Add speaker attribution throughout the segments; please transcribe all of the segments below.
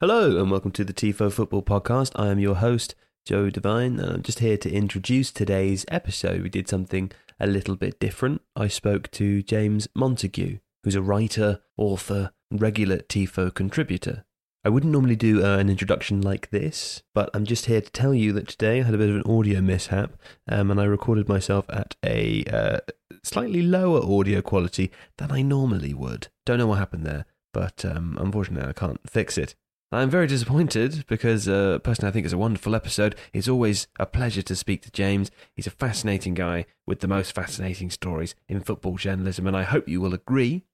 Speaker 1: Hello and welcome to the TIFO Football Podcast. I am your host, Joe Devine, and I'm just here to introduce today's episode. We did something a little bit different. I spoke to James Montague, who's a writer, author, regular TIFO contributor. I wouldn't normally do uh, an introduction like this, but I'm just here to tell you that today I had a bit of an audio mishap, um, and I recorded myself at a uh, slightly lower audio quality than I normally would. Don't know what happened there, but um, unfortunately I can't fix it. I'm very disappointed because, uh, personally, I think it's a wonderful episode. It's always a pleasure to speak to James. He's a fascinating guy with the most fascinating stories in football journalism, and I hope you will agree.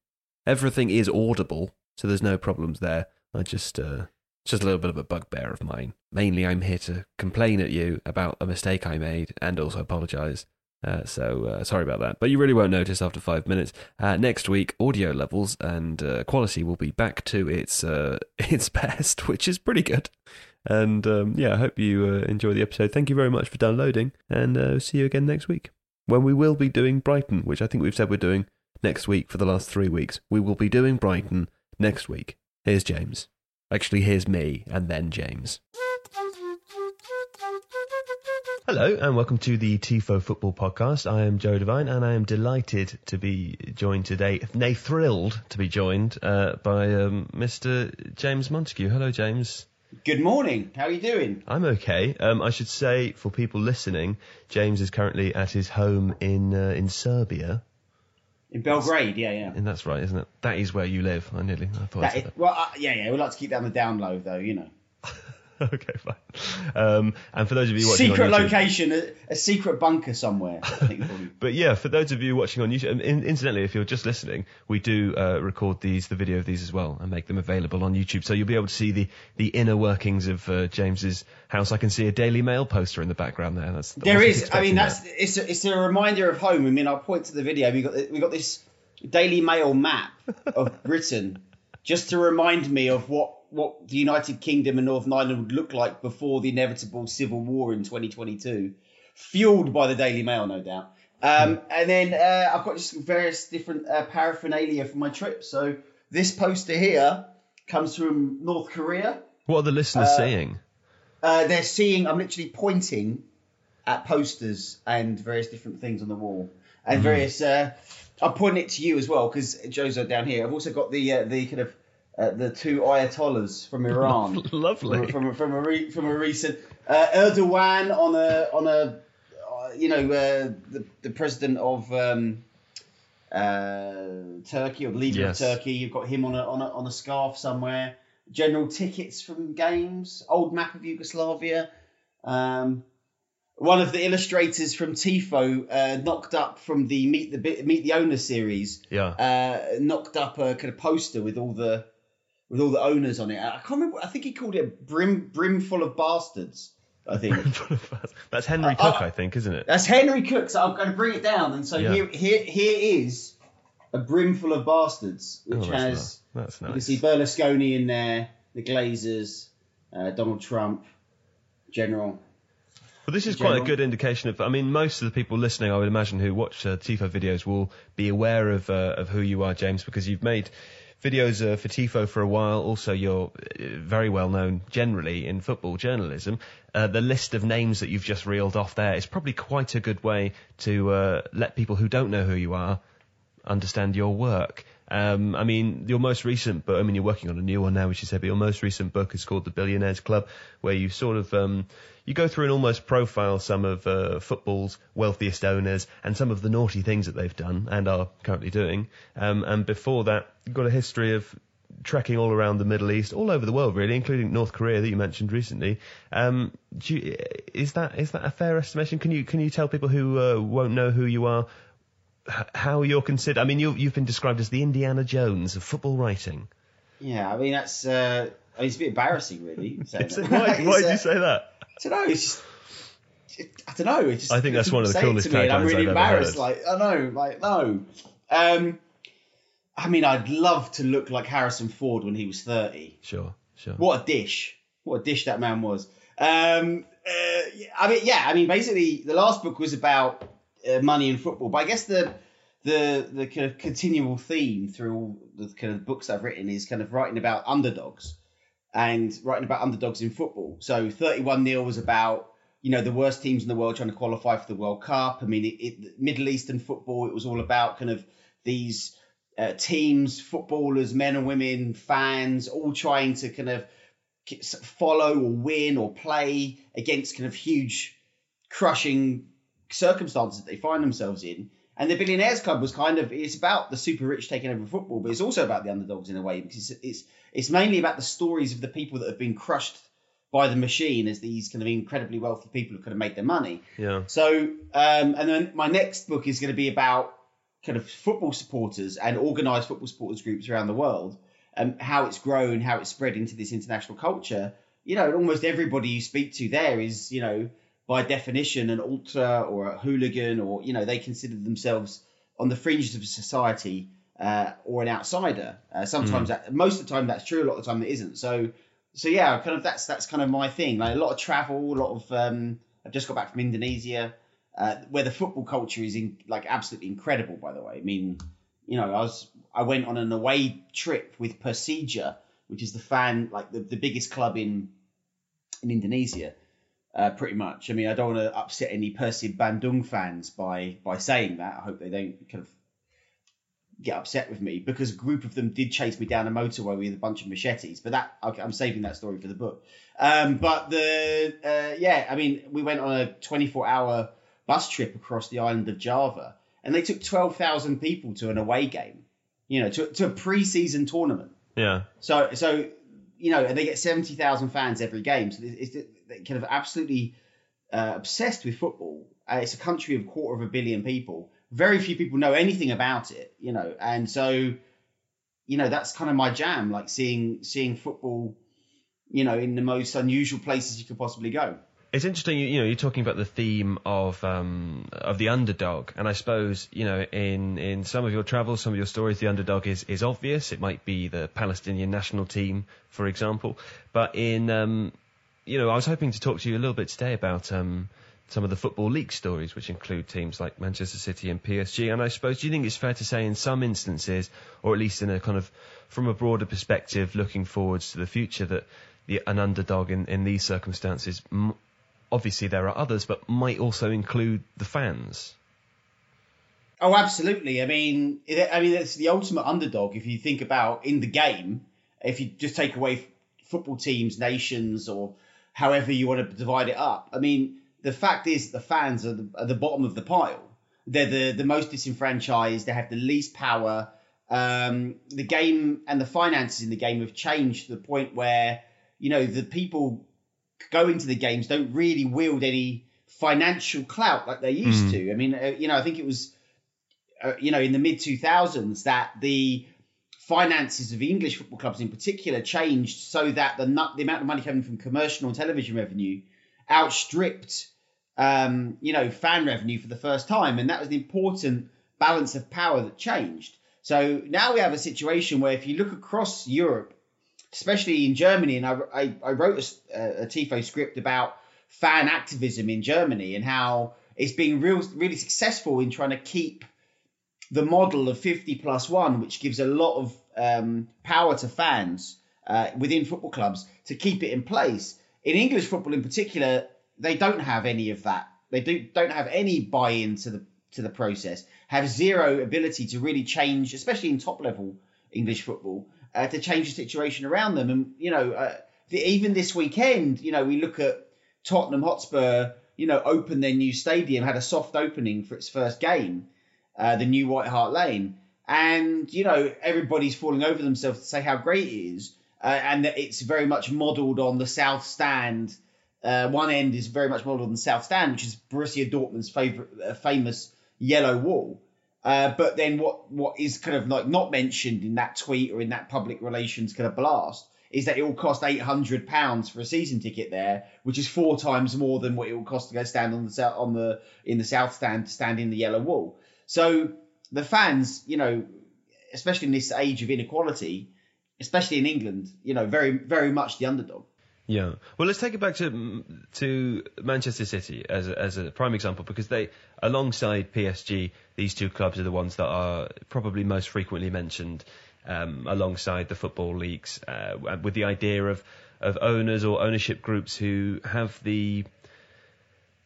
Speaker 1: Everything is audible, so there's no problems there. I just, uh, just a little bit of a bugbear of mine. Mainly, I'm here to complain at you about a mistake I made and also apologise. Uh, so uh, sorry about that, but you really won't notice after five minutes. Uh, next week, audio levels and uh, quality will be back to its uh, its best, which is pretty good. And um, yeah, I hope you uh, enjoy the episode. Thank you very much for downloading, and see you again next week when we will be doing Brighton, which I think we've said we're doing next week for the last three weeks. We will be doing Brighton next week. Here's James. Actually, here's me, and then James. Hello and welcome to the TIFO Football Podcast. I am Joe Devine and I am delighted to be joined today, nay, thrilled to be joined uh, by um, Mr. James Montague. Hello, James.
Speaker 2: Good morning. How are you doing?
Speaker 1: I'm okay. Um, I should say for people listening, James is currently at his home in uh, in Serbia.
Speaker 2: In Belgrade, yeah, yeah.
Speaker 1: And that's right, isn't it? That is where you live. I nearly, I thought.
Speaker 2: That is, well, uh, yeah, yeah. We like to keep that on the down low, though, you know.
Speaker 1: okay, fine. Um, and for those of you watching
Speaker 2: secret
Speaker 1: on YouTube,
Speaker 2: location, a, a, secret bunker somewhere.
Speaker 1: but yeah, for those of you watching on YouTube, in, incidentally, if you're just listening, we do uh, record these, the video of these as well, and make them available on YouTube. So you'll be able to see the, the inner workings of uh, James's house. I can see a Daily Mail poster in the background there. That's
Speaker 2: there is. I mean, that's that. it's a, it's a reminder of home. I mean, I'll point to the video. We got we got this Daily Mail map of Britain just to remind me of what what the United Kingdom and Northern Ireland would look like before the inevitable civil war in 2022, fueled by the Daily Mail, no doubt. Um, and then uh, I've got just various different uh, paraphernalia for my trip. So this poster here comes from North Korea.
Speaker 1: What are the listeners uh, seeing?
Speaker 2: Uh, they're seeing. I'm literally pointing at posters and various different things on the wall, and mm. various. Uh, I'm pointing it to you as well because Joe's down here. I've also got the uh, the kind of uh, the two ayatollahs from Iran.
Speaker 1: Lovely.
Speaker 2: From, from, from a re, from a recent uh, Erdogan on a on a uh, you know uh, the the president of um, uh, Turkey or the leader yes. of Turkey. You've got him on a, on a on a scarf somewhere. General tickets from games. Old map of Yugoslavia. Um, one of the illustrators from Tifo uh, knocked up from the Meet the Meet the Owner series.
Speaker 1: Yeah.
Speaker 2: Uh, knocked up a kind of poster with all the with all the owners on it. I can't remember. I think he called it brim brimful of bastards. I think
Speaker 1: that's Henry uh, Cook. Uh, I think, isn't it?
Speaker 2: That's Henry Cook. So I'm going to bring it down. And so yeah. here, here, here is a brimful of bastards, which oh, that's has
Speaker 1: nice. nice.
Speaker 2: You can see Berlusconi in there, the Glazers, uh, Donald Trump, General.
Speaker 1: Well, this is quite a good indication of. I mean, most of the people listening, I would imagine, who watch uh, Tifo videos will be aware of uh, of who you are, James, because you've made videos for Tifo for a while. Also, you're uh, very well known generally in football journalism. Uh, the list of names that you've just reeled off there is probably quite a good way to uh, let people who don't know who you are understand your work. Um, I mean, your most recent book, I mean, you're working on a new one now, which you said, but your most recent book is called The Billionaires Club, where you sort of, um, you go through and almost profile some of uh, football's wealthiest owners and some of the naughty things that they've done and are currently doing. Um, and before that, you've got a history of trekking all around the Middle East, all over the world, really, including North Korea that you mentioned recently. Um, you, is that is that a fair estimation? Can you can you tell people who uh, won't know who you are how you're considered. I mean, you, you've been described as the Indiana Jones of football writing.
Speaker 2: Yeah, I mean that's uh, I mean, it's a bit embarrassing, really.
Speaker 1: why, why did you say that?
Speaker 2: I don't know. It's just, I don't know. It's just,
Speaker 1: I think that's one of the coolest taglines
Speaker 2: I'm really
Speaker 1: I've
Speaker 2: embarrassed. Like I know, like no. Um, I mean, I'd love to look like Harrison Ford when he was thirty.
Speaker 1: Sure, sure.
Speaker 2: What a dish! What a dish that man was. Um, uh, I mean, yeah. I mean, basically, the last book was about uh, money in football. But I guess the the the kind of continual theme through all the kind of books I've written is kind of writing about underdogs. and writing about underdogs in football. So 31 0 was about you know the worst teams in the world trying to qualify for the World Cup. I mean, it, it, Middle Eastern football. It was all about kind of these uh, teams, footballers, men and women, fans, all trying to kind of follow or win or play against kind of huge, crushing circumstances that they find themselves in. And the Billionaires Club was kind of it's about the super rich taking over football, but it's also about the underdogs in a way because it's it's, it's mainly about the stories of the people that have been crushed by the machine as these kind of incredibly wealthy people who could have made their money.
Speaker 1: Yeah.
Speaker 2: So, um, and then my next book is going to be about kind of football supporters and organised football supporters groups around the world, and how it's grown, how it's spread into this international culture. You know, almost everybody you speak to there is, you know, by definition an ultra or a hooligan, or you know, they consider themselves on the fringes of society uh, or an outsider. Uh, sometimes, mm. that, most of the time, that's true. A lot of the time, it isn't. So, so yeah, kind of that's that's kind of my thing. Like a lot of travel, a lot of. Um, I've just got back from Indonesia uh, where the football culture is in, like absolutely incredible. By the way, I mean, you know, I was I went on an away trip with Persija, which is the fan like the, the biggest club in in Indonesia. Uh, pretty much. I mean, I don't want to upset any Persib Bandung fans by by saying that. I hope they don't kind of get upset with me because a group of them did chase me down a motorway with a bunch of machetes. But that okay, I'm saving that story for the book. Um, but the uh, yeah, I mean, we went on a 24 hour bus trip across the island of Java, and they took twelve thousand people to an away game. You know, to, to a pre-season tournament.
Speaker 1: Yeah.
Speaker 2: So so you know, and they get seventy thousand fans every game. So it's, it's kind of absolutely uh, obsessed with football. Uh, it's a country of quarter of a billion people. Very few people know anything about it. You know, and so you know that's kind of my jam. Like seeing seeing football. You know, in the most unusual places you could possibly go.
Speaker 1: It's interesting, you, you, know, you're talking about the theme of um, of the underdog, and I suppose you know, in in some of your travels, some of your stories, the underdog is is obvious. It might be the Palestinian national team, for example. But in um, you know, I was hoping to talk to you a little bit today about um, some of the Football Leaks stories, which include teams like Manchester City and PSG. And I suppose, do you think it's fair to say, in some instances, or at least in a kind of from a broader perspective, looking forwards to the future, that the, an underdog in, in these circumstances m- obviously there are others, but might also include the fans.
Speaker 2: Oh, absolutely. I mean, I mean, it's the ultimate underdog. If you think about in the game, if you just take away football teams, nations, or however you want to divide it up. I mean, the fact is the fans are the, are the bottom of the pile. They're the, the most disenfranchised. They have the least power. Um, the game and the finances in the game have changed to the point where you know the people going to the games don't really wield any financial clout like they used mm. to. I mean, uh, you know, I think it was, uh, you know, in the mid 2000s that the finances of English football clubs in particular changed so that the the amount of money coming from commercial and television revenue outstripped, um, you know, fan revenue for the first time, and that was the important balance of power that changed. So now we have a situation where if you look across Europe especially in Germany. And I, I, I wrote a, a TIFO script about fan activism in Germany and how it's been real, really successful in trying to keep the model of 50 plus one, which gives a lot of um, power to fans uh, within football clubs to keep it in place. In English football, in particular, they don't have any of that. They do, don't have any buy-in to the to the process. Have zero ability to really change, especially in top level English football, uh, to change the situation around them. And you know, uh, the, even this weekend, you know, we look at Tottenham Hotspur. You know, open their new stadium, had a soft opening for its first game, uh, the new White Hart Lane, and you know everybody's falling over themselves to say how great it is, uh, and that it's very much modelled on the South Stand. Uh, one end is very much modelled on the South Stand, which is Borussia Dortmund's favorite, uh, famous yellow wall. Uh, but then what what is kind of like not mentioned in that tweet or in that public relations kind of blast is that it will cost eight hundred pounds for a season ticket there, which is four times more than what it will cost to go stand on the on the in the south stand to stand in the yellow wall. So the fans, you know, especially in this age of inequality, especially in England, you know, very very much the underdog.
Speaker 1: Yeah. Well, let's take it back to to Manchester City as a, as a prime example because they, alongside PSG, these two clubs are the ones that are probably most frequently mentioned um, alongside the Football Leaks, uh, with the idea of of owners or ownership groups who have the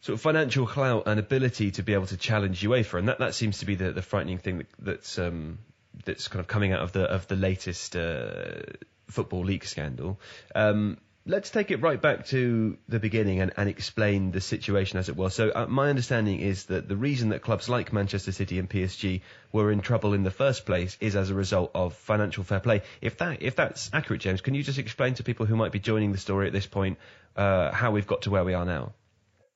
Speaker 1: sort of financial clout and ability to be able to challenge UEFA, and that, that seems to be the, the frightening thing that, that's um, that's kind of coming out of the of the latest uh, Football Leaks scandal. Um, let's take it right back to the beginning and, and explain the situation as it was. So, uh, my understanding is that the reason that clubs like Manchester City and PSG were in trouble in the first place is as a result of financial fair play. If that if that's accurate, James, can you just explain to people who might be joining the story at this point uh, how we've got to where we are now?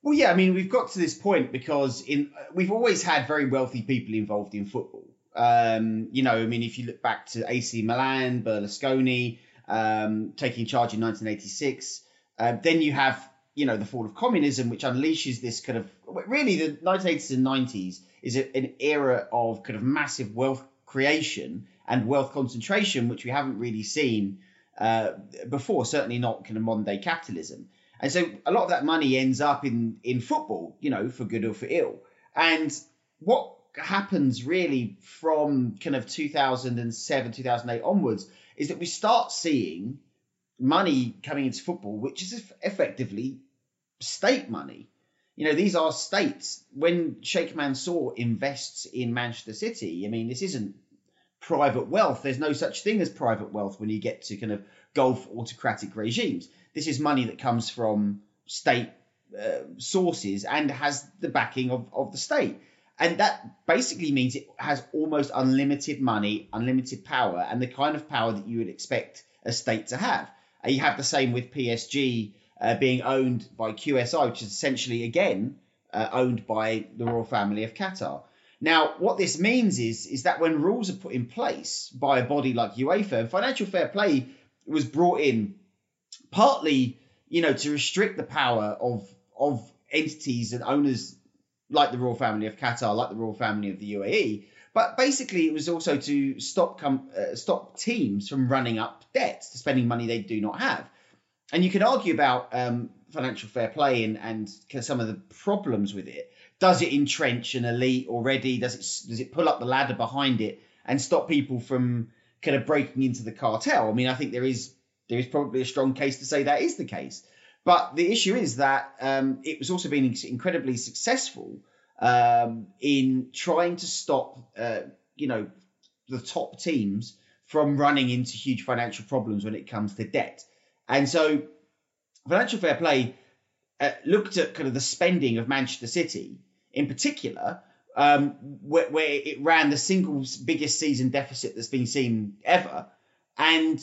Speaker 2: Well, yeah, I mean, we've got to this point because in we've always had very wealthy people involved in football. Um, you know, I mean, if you look back to AC Milan, Berlusconi um, taking charge in 1986, uh, then you have you know the fall of communism, which unleashes this kind of really the 1980s and 90s is a, an era of kind of massive wealth creation and wealth concentration, which we haven't really seen uh, before. Certainly not kind of modern day capitalism. And so a lot of that money ends up in, in football, you know, for good or for ill. And what happens really from kind of 2007, 2008 onwards is that we start seeing money coming into football, which is effectively state money. You know, these are states. When Sheikh Mansour invests in Manchester City, I mean, this isn't private wealth. There's no such thing as private wealth when you get to kind of Gulf autocratic regimes. This is money that comes from state uh, sources and has the backing of, of the state. And that basically means it has almost unlimited money, unlimited power, and the kind of power that you would expect a state to have. Uh, you have the same with PSG uh, being owned by QSI, which is essentially, again, uh, owned by the royal family of Qatar. Now, what this means is, is that when rules are put in place by a body like UEFA, financial fair play was brought in partly, you know, to restrict the power of of entities and owners like the royal family of Qatar, like the royal family of the UAE. But basically, it was also to stop com- uh, stop teams from running up debts, to spending money they do not have. And you can argue about um, financial fair play and, and some of the problems with it. Does it entrench an elite already? Does it does it pull up the ladder behind it and stop people from kind of breaking into the cartel? I mean, I think there is there is probably a strong case to say that is the case. But the issue is that um, it was also being incredibly successful um, in trying to stop, uh, you know, the top teams from running into huge financial problems when it comes to debt. And so, financial fair play uh, looked at kind of the spending of Manchester City in particular, um, where, where, it ran the single biggest season deficit that's been seen ever, and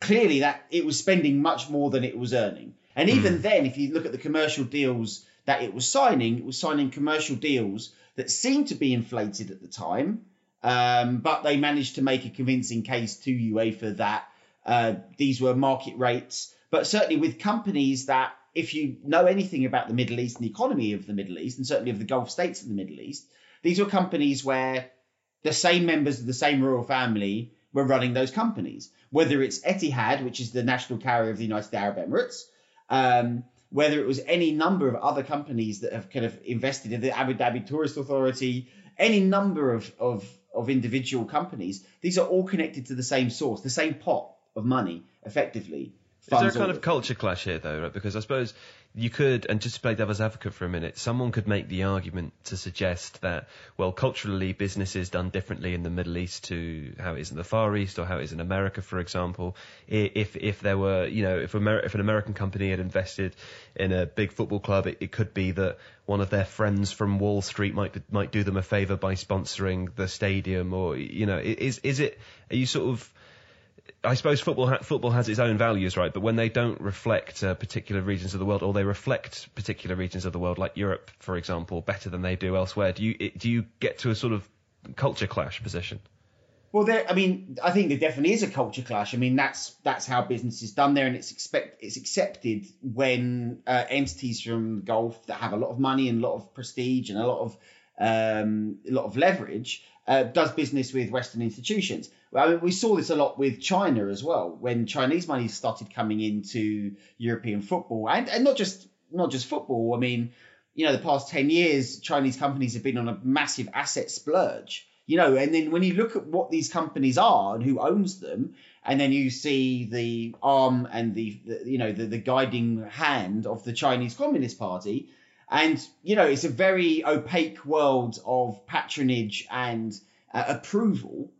Speaker 2: clearly that it was spending much more than it was earning. And even mm. then, if you look at the commercial deals that it was signing, it was signing commercial deals that seemed to be inflated at the time, um, but they managed to make a convincing case to UEFA that uh, these were market rates. But certainly with companies that, if you know anything about the Middle East and the economy of the Middle East, and certainly of the Gulf states of the Middle East, these were companies where the same members of the same royal family were running those companies whether it's Etihad, which is the national carrier of the United Arab Emirates, um, whether it was any number of other companies that have kind of invested in the Abu Dhabi Tourist Authority, any number of, of, of individual companies, these are all connected to the same source, the same pot of money, effectively.
Speaker 1: Is there a kind of culture clash here, though? Right? Because I suppose you could, and just to play devil's advocate for a minute, someone could make the argument to suggest that, well, culturally, business is done differently in the Middle East to how it is in the Far East or how it is in America, for example. If if there were, you know, if, Amer- if an American company had invested in a big football club, it, it could be that one of their friends from Wall Street might might do them a favour by sponsoring the stadium, or you know, is is it? Are you sort of I suppose football ha- football has its own values, right? But when they don't reflect uh, particular regions of the world, or they reflect particular regions of the world, like Europe, for example, better than they do elsewhere, do you do you get to a sort of culture clash position?
Speaker 2: Well, there. I mean, I think there definitely is a culture clash. I mean, that's that's how business is done there, and it's expect it's accepted when uh, entities from Gulf that have a lot of money and a lot of prestige and a lot of um, a lot of leverage uh, does business with Western institutions. I mean, we saw this a lot with China as well when Chinese money started coming into European football, and, and not just not just football. I mean, you know, the past ten years, Chinese companies have been on a massive asset splurge. You know, and then when you look at what these companies are and who owns them, and then you see the arm and the, the you know the, the guiding hand of the Chinese Communist Party, and you know it's a very opaque world of patronage and uh, approval.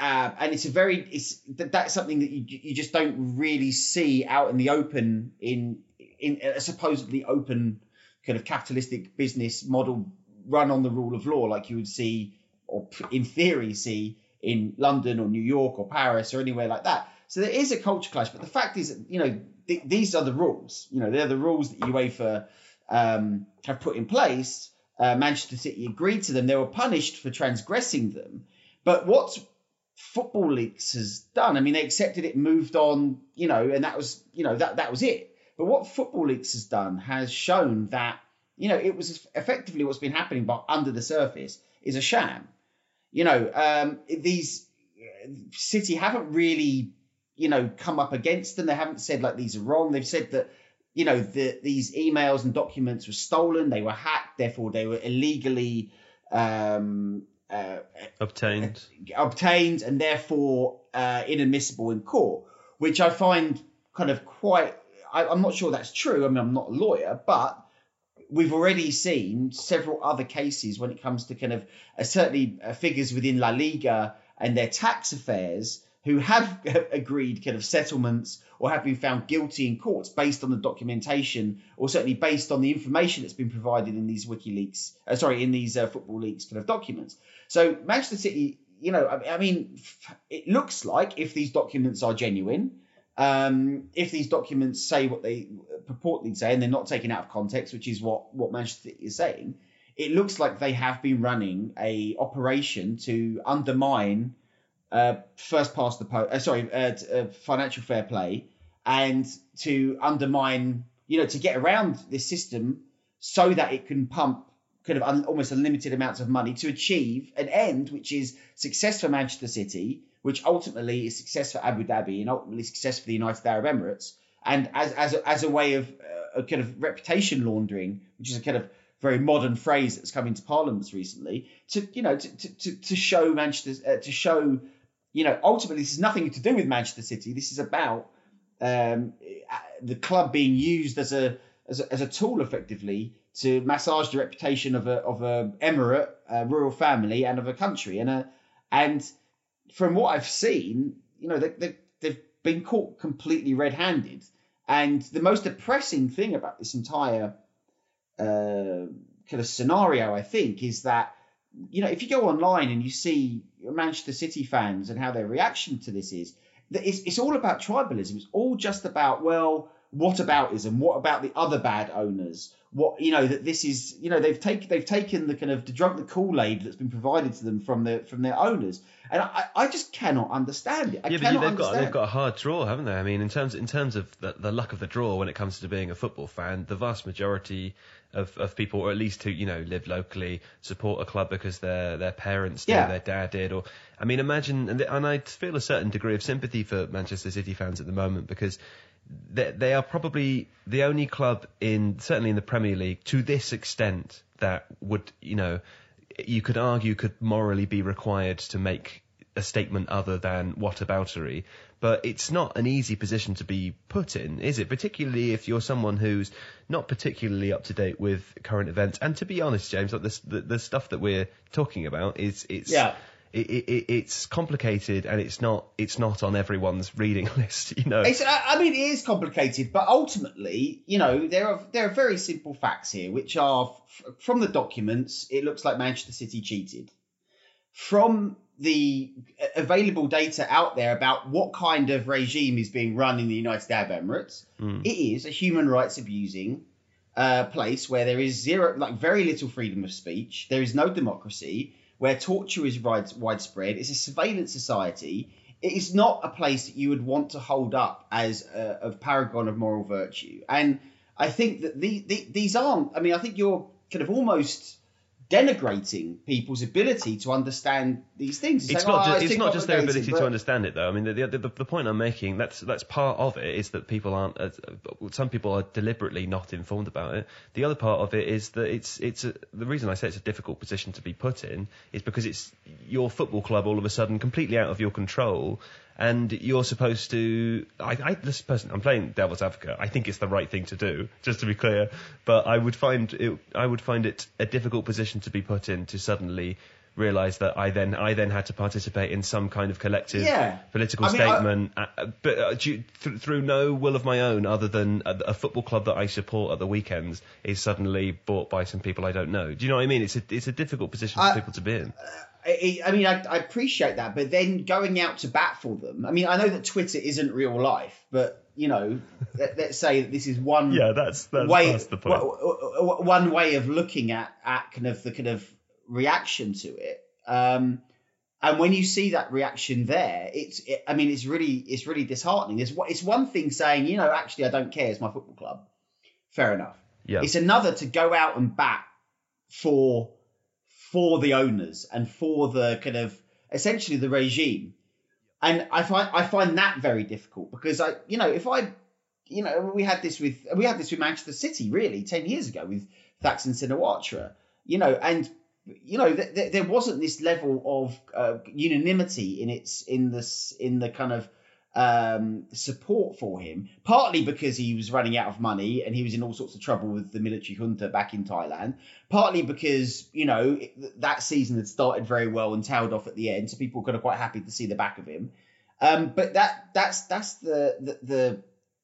Speaker 2: Uh, and it's a very it's that's something that you you just don't really see out in the open in in a supposedly open kind of capitalistic business model run on the rule of law like you would see or in theory see in London or New York or Paris or anywhere like that. So there is a culture clash, but the fact is, you know, th- these are the rules. You know, they're the rules that UEFA um, have put in place. Uh, Manchester City agreed to them. They were punished for transgressing them. But what Football Leaks has done, I mean, they accepted it, moved on, you know, and that was, you know, that that was it. But what Football Leaks has done has shown that, you know, it was effectively what's been happening, but under the surface is a sham you know, um, these City haven't really, you know, come up against them. They haven't said like these are wrong. They've said that, you know, the, these emails and documents were stolen. They were hacked. Therefore, they were illegally um, uh,
Speaker 1: obtained,
Speaker 2: uh, obtained, and therefore uh, inadmissible in court. Which I find kind of quite. I, I'm not sure that's true. I mean, I'm not a lawyer, but we've already seen several other cases when it comes to kind of uh, certainly uh, figures within La Liga and their tax affairs who have agreed kind of settlements or have been found guilty in courts based on the documentation or certainly based on the information that's been provided in these WikiLeaks, uh, sorry, in these uh, football leaks kind of documents. So Manchester City, you know, I, I mean, it looks like if these documents are genuine, um, if these documents say what they purportedly say and they're not taken out of context, which is what what Manchester is saying, it looks like they have been running a operation to undermine uh, first past the post, uh, sorry, uh, uh, financial fair play, and to undermine, you know, to get around this system so that it can pump kind of un- almost unlimited amounts of money to achieve an end, which is success for Manchester City which ultimately is success for Abu Dhabi and ultimately success for the United Arab Emirates. And as as a, as a way of uh, a kind of reputation laundering, which is a kind of very modern phrase that's come into parliaments recently, to you know to to, to show Manchester uh, to show you know ultimately this is nothing to do with Manchester City. This is about um, the club being used as a, as a as a tool effectively to massage the reputation of a of a emirate, a royal family, and of a country, and a and from what I've seen, you know, they, they, they've been caught completely red-handed. And the most depressing thing about this entire uh, kind of scenario, I think, is that you know if you go online and you see Manchester City fans and how their reaction to this is, it's, it's all about tribalism. It's all just about well, what aboutism? What about the other bad owners? What you know that this is you know they've taken they've taken the kind of drunk the Kool Aid that's been provided to them from their from their owners, and I, I just cannot understand it. I
Speaker 1: yeah,
Speaker 2: but
Speaker 1: they've got they've got a hard draw, haven't they? I mean, in terms in terms of the, the luck of the draw when it comes to being a football fan, the vast majority of, of people, or at least who you know live locally, support a club because their their parents did, yeah. their dad did, or I mean, imagine and, and I feel a certain degree of sympathy for Manchester City fans at the moment because they, they are probably the only club in certainly in the Premier League to this extent that would you know you could argue could morally be required to make a statement other than whataboutery. But it's not an easy position to be put in, is it? Particularly if you're someone who's not particularly up to date with current events. And to be honest, James, like the, the stuff that we're talking about is it's
Speaker 2: yeah
Speaker 1: it, it, it's complicated and it's not it's not on everyone's reading list. You know,
Speaker 2: it's, I mean, it is complicated, but ultimately, you know, there are there are very simple facts here, which are from the documents. It looks like Manchester City cheated. From the available data out there about what kind of regime is being run in the United Arab Emirates, mm. it is a human rights abusing uh, place where there is zero, like very little freedom of speech. There is no democracy where torture is widespread. It's a surveillance society. It is not a place that you would want to hold up as a, a paragon of moral virtue. And I think that the, the, these aren't. I mean, I think you're kind of almost denigrating people's ability to understand these things.
Speaker 1: It's not, just, it's not just their ability but... to understand it, though. I mean, the, the, the, the, point I'm making that's that's part of it is that people aren't. Uh, some people are deliberately not informed about it. The other part of it is that it's it's a, the reason I say it's a difficult position to be put in is because it's your football club all of a sudden completely out of your control and you're supposed to. I, I, this person, I'm playing devil's advocate. I think it's the right thing to do, just to be clear. But I would find it, I would find it a difficult position to be put in to suddenly realise that I then I then had to participate in some kind of collective
Speaker 2: yeah.
Speaker 1: political I mean, statement, I, uh, but uh, th- through no will of my own, other than a, a, football club that I support at the weekends is suddenly bought by some people I don't know. Do you know what I mean? It's a it's a difficult position for people to be in. Uh,
Speaker 2: I, mean, I, I, appreciate that, but then going out to bat for them. I mean, I know that Twitter isn't real life, but you know, let, us say that this is one.
Speaker 1: Yeah, that's that's, way, that's the point.
Speaker 2: One way of looking at at kind of the kind of reaction to it. Um, and when you see that reaction there, it's it, I mean, it's really it's really disheartening. It's it's one thing saying, you know, actually, I don't care. It's my football club. Fair enough.
Speaker 1: Yeah.
Speaker 2: It's another to go out and bat for for the owners and for the kind of essentially the regime. And I find I find that very difficult because I you know if I you know we had this with we had this with Manchester City really ten years ago with Thaksin Shinawatra you know and you know th- th- there wasn't this level of uh, unanimity in its in this in the kind of um, support for him, partly because he was running out of money and he was in all sorts of trouble with the military junta back in Thailand, partly because, you know, that season had started very well and tailed off at the end, so people were kind of quite happy to see the back of him. Um, but that that's that's the, the the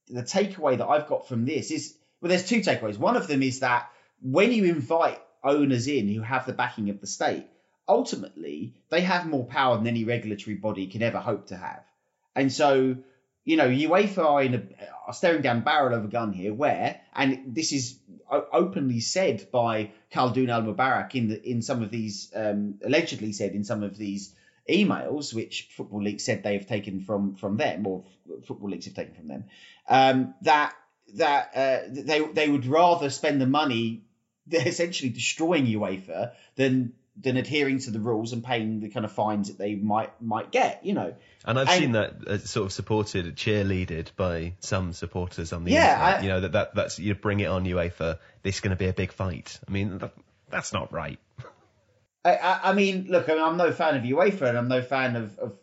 Speaker 2: the takeaway that I've got from this is well, there's two takeaways. One of them is that when you invite owners in who have the backing of the state, ultimately they have more power than any regulatory body can ever hope to have. And so, you know, UEFA are, in a, are staring down barrel of a gun here, where, and this is openly said by Khaldoon Al Mubarak in the in some of these um, allegedly said in some of these emails, which Football Leaks said they have taken from from them, or Football Leaks have taken from them, um, that that uh, they they would rather spend the money essentially destroying UEFA than than adhering to the rules and paying the kind of fines that they might might get, you know.
Speaker 1: And I've and, seen that uh, sort of supported, cheerleaded by some supporters on the yeah, internet. I, you know that, that that's you bring it on UEFA. This is going to be a big fight. I mean, that, that's not right.
Speaker 2: I, I, mean, look, I am no fan of UEFA and I'm no fan of, of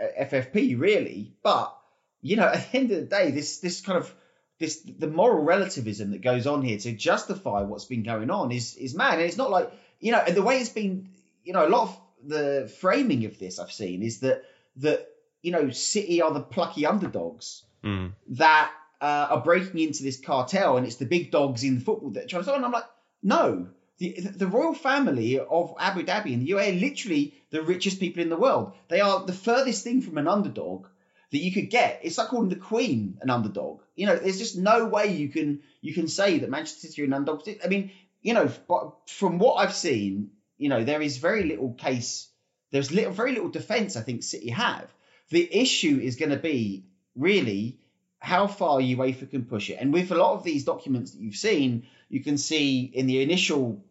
Speaker 2: uh, FFP really, but you know, at the end of the day, this this kind of this the moral relativism that goes on here to justify what's been going on is is mad. And it's not like you know, and the way it's been, you know, a lot of the framing of this I've seen is that that you know City are the plucky underdogs
Speaker 1: mm.
Speaker 2: that uh, are breaking into this cartel, and it's the big dogs in football that try to. And I'm like, no, the the royal family of Abu Dhabi and the UAE are literally the richest people in the world. They are the furthest thing from an underdog that you could get. It's like calling the Queen an underdog. You know, there's just no way you can you can say that Manchester City are an underdog. I mean, you know, but from what I've seen, you know, there is very little case. There's little, very little defence. I think City have. The issue is going to be really how far UEFA can push it. And with a lot of these documents that you've seen, you can see in the initial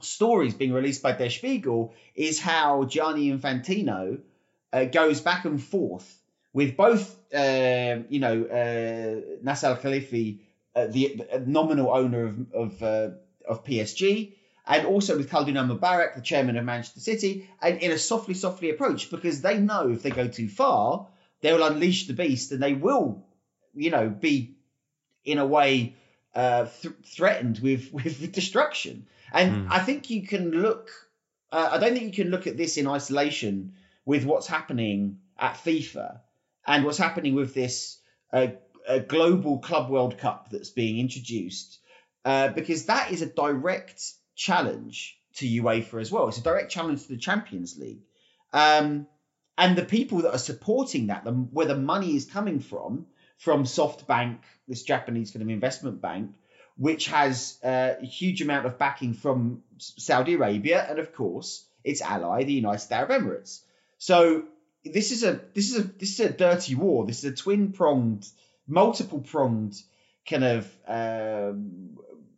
Speaker 2: stories being released by Der Spiegel is how Gianni Infantino uh, goes back and forth with both, uh, you know, uh, Nasser Al Khelaifi, uh, the, the, nominal owner of, of uh, of PSG, and also with Khaldoon Mubarak, the chairman of Manchester City, and in a softly, softly approach because they know if they go too far, they will unleash the beast and they will, you know, be in a way uh, th- threatened with with destruction. And mm. I think you can look. Uh, I don't think you can look at this in isolation with what's happening at FIFA and what's happening with this uh, global club World Cup that's being introduced uh, because that is a direct challenge to UEFA as well. It's a direct challenge to the Champions League. Um, and the people that are supporting that, the, where the money is coming from, from SoftBank, this Japanese kind of investment bank, which has uh, a huge amount of backing from Saudi Arabia and, of course, its ally, the United Arab Emirates. So this is a this is a this is a dirty war. This is a twin pronged, multiple pronged kind of um,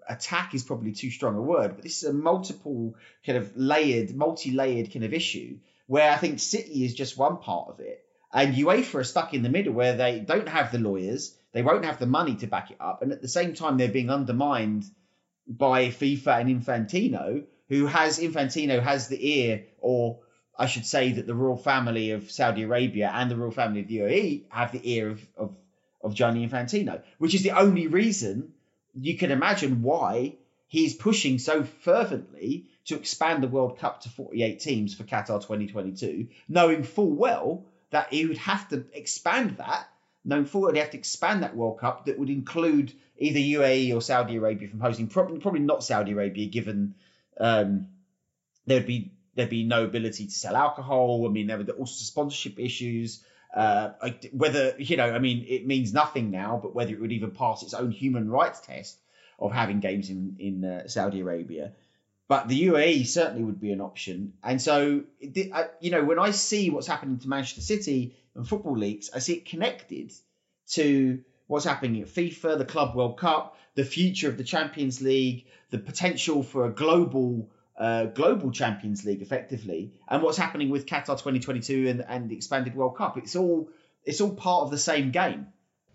Speaker 2: attack is probably too strong a word, but this is a multiple kind of layered, multi-layered kind of issue where I think City is just one part of it, and UEFA are stuck in the middle where they don't have the lawyers, they won't have the money to back it up, and at the same time they're being undermined by FIFA and Infantino, who has Infantino has the ear, or I should say that the royal family of Saudi Arabia and the royal family of the UAE have the ear of, of, of Gianni Infantino, which is the only reason you can imagine why he's pushing so fervently to expand the World Cup to 48 teams for Qatar 2022, knowing full well that he would have to expand that, knowing full well he'd have to expand that World Cup that would include either UAE or Saudi Arabia from hosting. Probably, probably not Saudi Arabia, given um, there'd be there'd be no ability to sell alcohol. I mean, there were also sponsorship issues. Uh, whether you know, I mean, it means nothing now, but whether it would even pass its own human rights test of having games in in uh, Saudi Arabia. But the UAE certainly would be an option. And so, you know, when I see what's happening to Manchester City and Football Leaks, I see it connected to what's happening at FIFA, the Club World Cup, the future of the Champions League, the potential for a global uh, global Champions League effectively, and what's happening with Qatar 2022 and, and the expanded World Cup. It's all it's all part of the same game.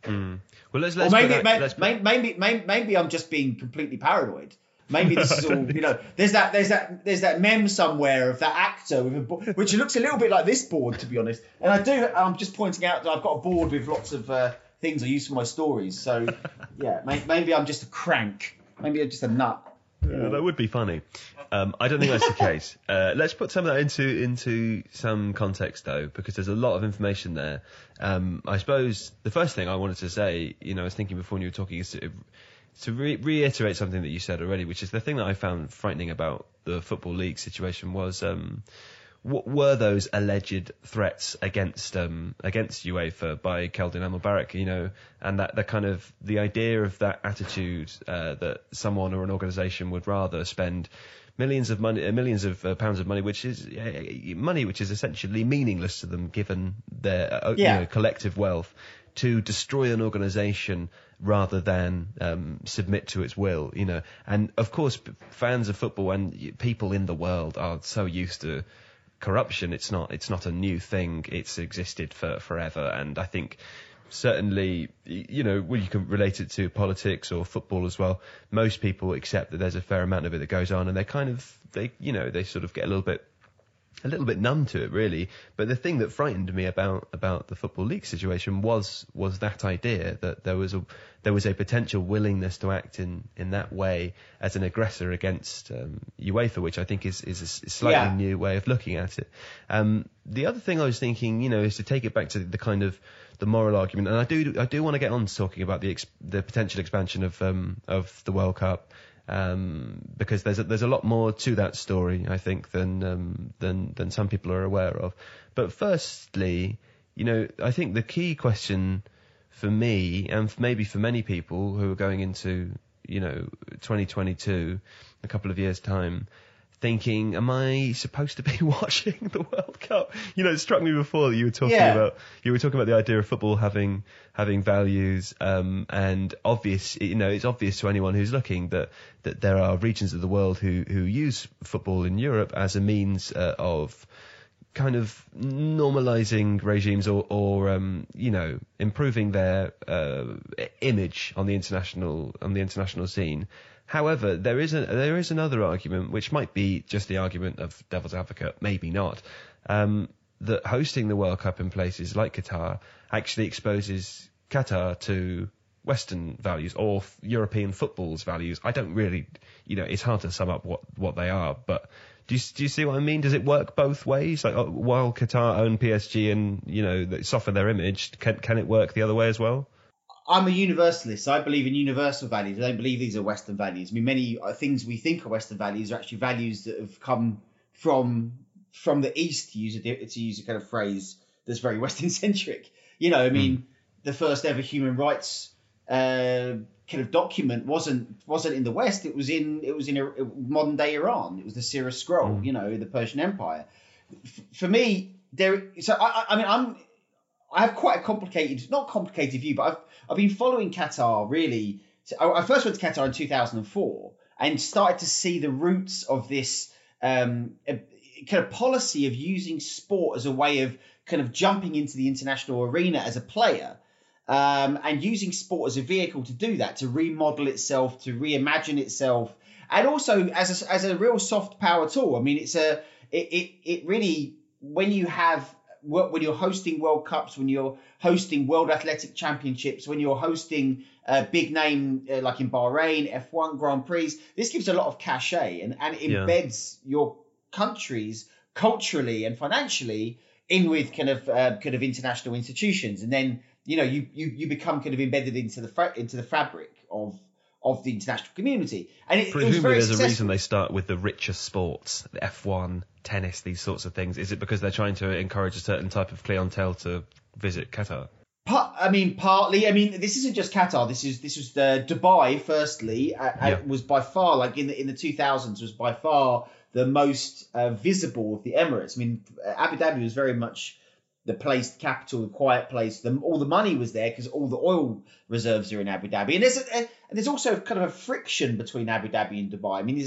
Speaker 1: Mm. Well, let's, let's
Speaker 2: or maybe, maybe, let's maybe, maybe, maybe I'm just being completely paranoid. Maybe this is all you know. There's that there's that there's that mem somewhere of that actor with a board, which looks a little bit like this board to be honest. And I do I'm just pointing out that I've got a board with lots of uh, things I use for my stories. So yeah, maybe I'm just a crank. Maybe I'm just a nut.
Speaker 1: Yeah, that would be funny. Um, I don't think that's the case. Uh, let's put some of that into into some context though, because there's a lot of information there. Um, I suppose the first thing I wanted to say, you know, I was thinking before you were talking, is to, to re- reiterate something that you said already, which is the thing that I found frightening about the Football Leaks situation was. Um, what were those alleged threats against um, against UEFA by Khaldoon Al-Mubarak, you know, and that the kind of the idea of that attitude uh, that someone or an organisation would rather spend millions of money, uh, millions of uh, pounds of money, which is uh, money which is essentially meaningless to them given their uh, yeah. you know, collective wealth, to destroy an organisation rather than um, submit to its will, you know. And of course, fans of football and people in the world are so used to corruption. It's not it's not a new thing. It's existed for forever, and I think certainly, you know, well, you can relate it to politics or football as well. Most people accept that there's a fair amount of it that goes on, and they kind of, they, you know, they sort of get a little bit a little bit numb to it really. But the thing that frightened me about about the Football Leaks situation was was that idea that there was a there was a potential willingness to act in in that way as an aggressor against um, UEFA, which I think is is a slightly yeah. new way of looking at it. Um, the other thing I was thinking, you know, is to take it back to the kind of the moral argument, and I do I do want to get on to talking about the ex- the potential expansion of um, of the World Cup um, because there's a, there's a lot more to that story, I think, than um, than than some people are aware of. But firstly, you know, I think the key question for me and maybe for many people who are going into you know 2022, a couple of years time, thinking, am I supposed to be watching the World Cup? You know, it struck me before that you were talking yeah. about you were talking about the idea of football having having values, um, and obvious. You know, it's obvious to anyone who's looking that that there are regions of the world who who use football in Europe as a means uh, of kind of normalizing regimes or, or um, you know, improving their uh, image on the international on the international scene. However, there is a, there is another argument which might be just the argument of devil's advocate, maybe not, um, that hosting the World Cup in places like Qatar actually exposes Qatar to Western values or f- European football's values. I don't really, you know, it's hard to sum up what, what they are, but do you, do you see what I mean? Does it work both ways? Like, uh, while Qatar own PSG and, you know, they soften their image, can, can it work the other way as well?
Speaker 2: I'm a universalist. So I believe in universal values. I don't believe these are Western values. I mean, many uh, things we think are Western values are actually values that have come from from the East. To use a to use a kind of phrase that's very Western centric. You know, I mean, mm. the first ever human rights uh, kind of document wasn't wasn't in the West. It was in it was in a, modern day Iran. It was the Cyrus Scroll. Mm. You know, the Persian Empire. F- for me, there. So I, I mean, I'm I have quite a complicated, not complicated view, but I've I've been following Qatar really I I first went to Qatar in 2004 and started to see the roots of this um, kind of policy of using sport as a way of kind of jumping into the international arena as a player. Um, and using sport as a vehicle to do that, to remodel itself, to reimagine itself, and also as a, as a real soft power tool. I mean, it's a it, it, it really when you have when you're hosting World Cups, when you're hosting World Athletic Championships, when you're hosting a big name uh, like in Bahrain, F1 Grand Prix, this gives a lot of cachet and, and it
Speaker 1: Yeah.
Speaker 2: embeds your countries culturally and financially in with kind of uh, kind of international institutions, and then you know you you, you become kind of embedded into the fa- into the fabric of of the international community, and it, it was
Speaker 3: Presumably,
Speaker 2: very
Speaker 3: there's a reason they start with the richer sports, the F1, tennis, these sorts of things. Is it because they're trying to encourage a certain type of clientele to visit Qatar?
Speaker 2: Part, I mean, partly. I mean, this isn't just Qatar. This is this was the Dubai. Firstly, uh, uh,
Speaker 3: Yeah.
Speaker 2: was by far like in the in the two thousands was by far the most uh, visible of the Emirates. I mean, Abu Dhabi was very much the place, the capital, the quiet place. The, all the money was there because all the oil reserves are in Abu Dhabi, and there's a, and there's also kind of a friction between Abu Dhabi and Dubai. I mean,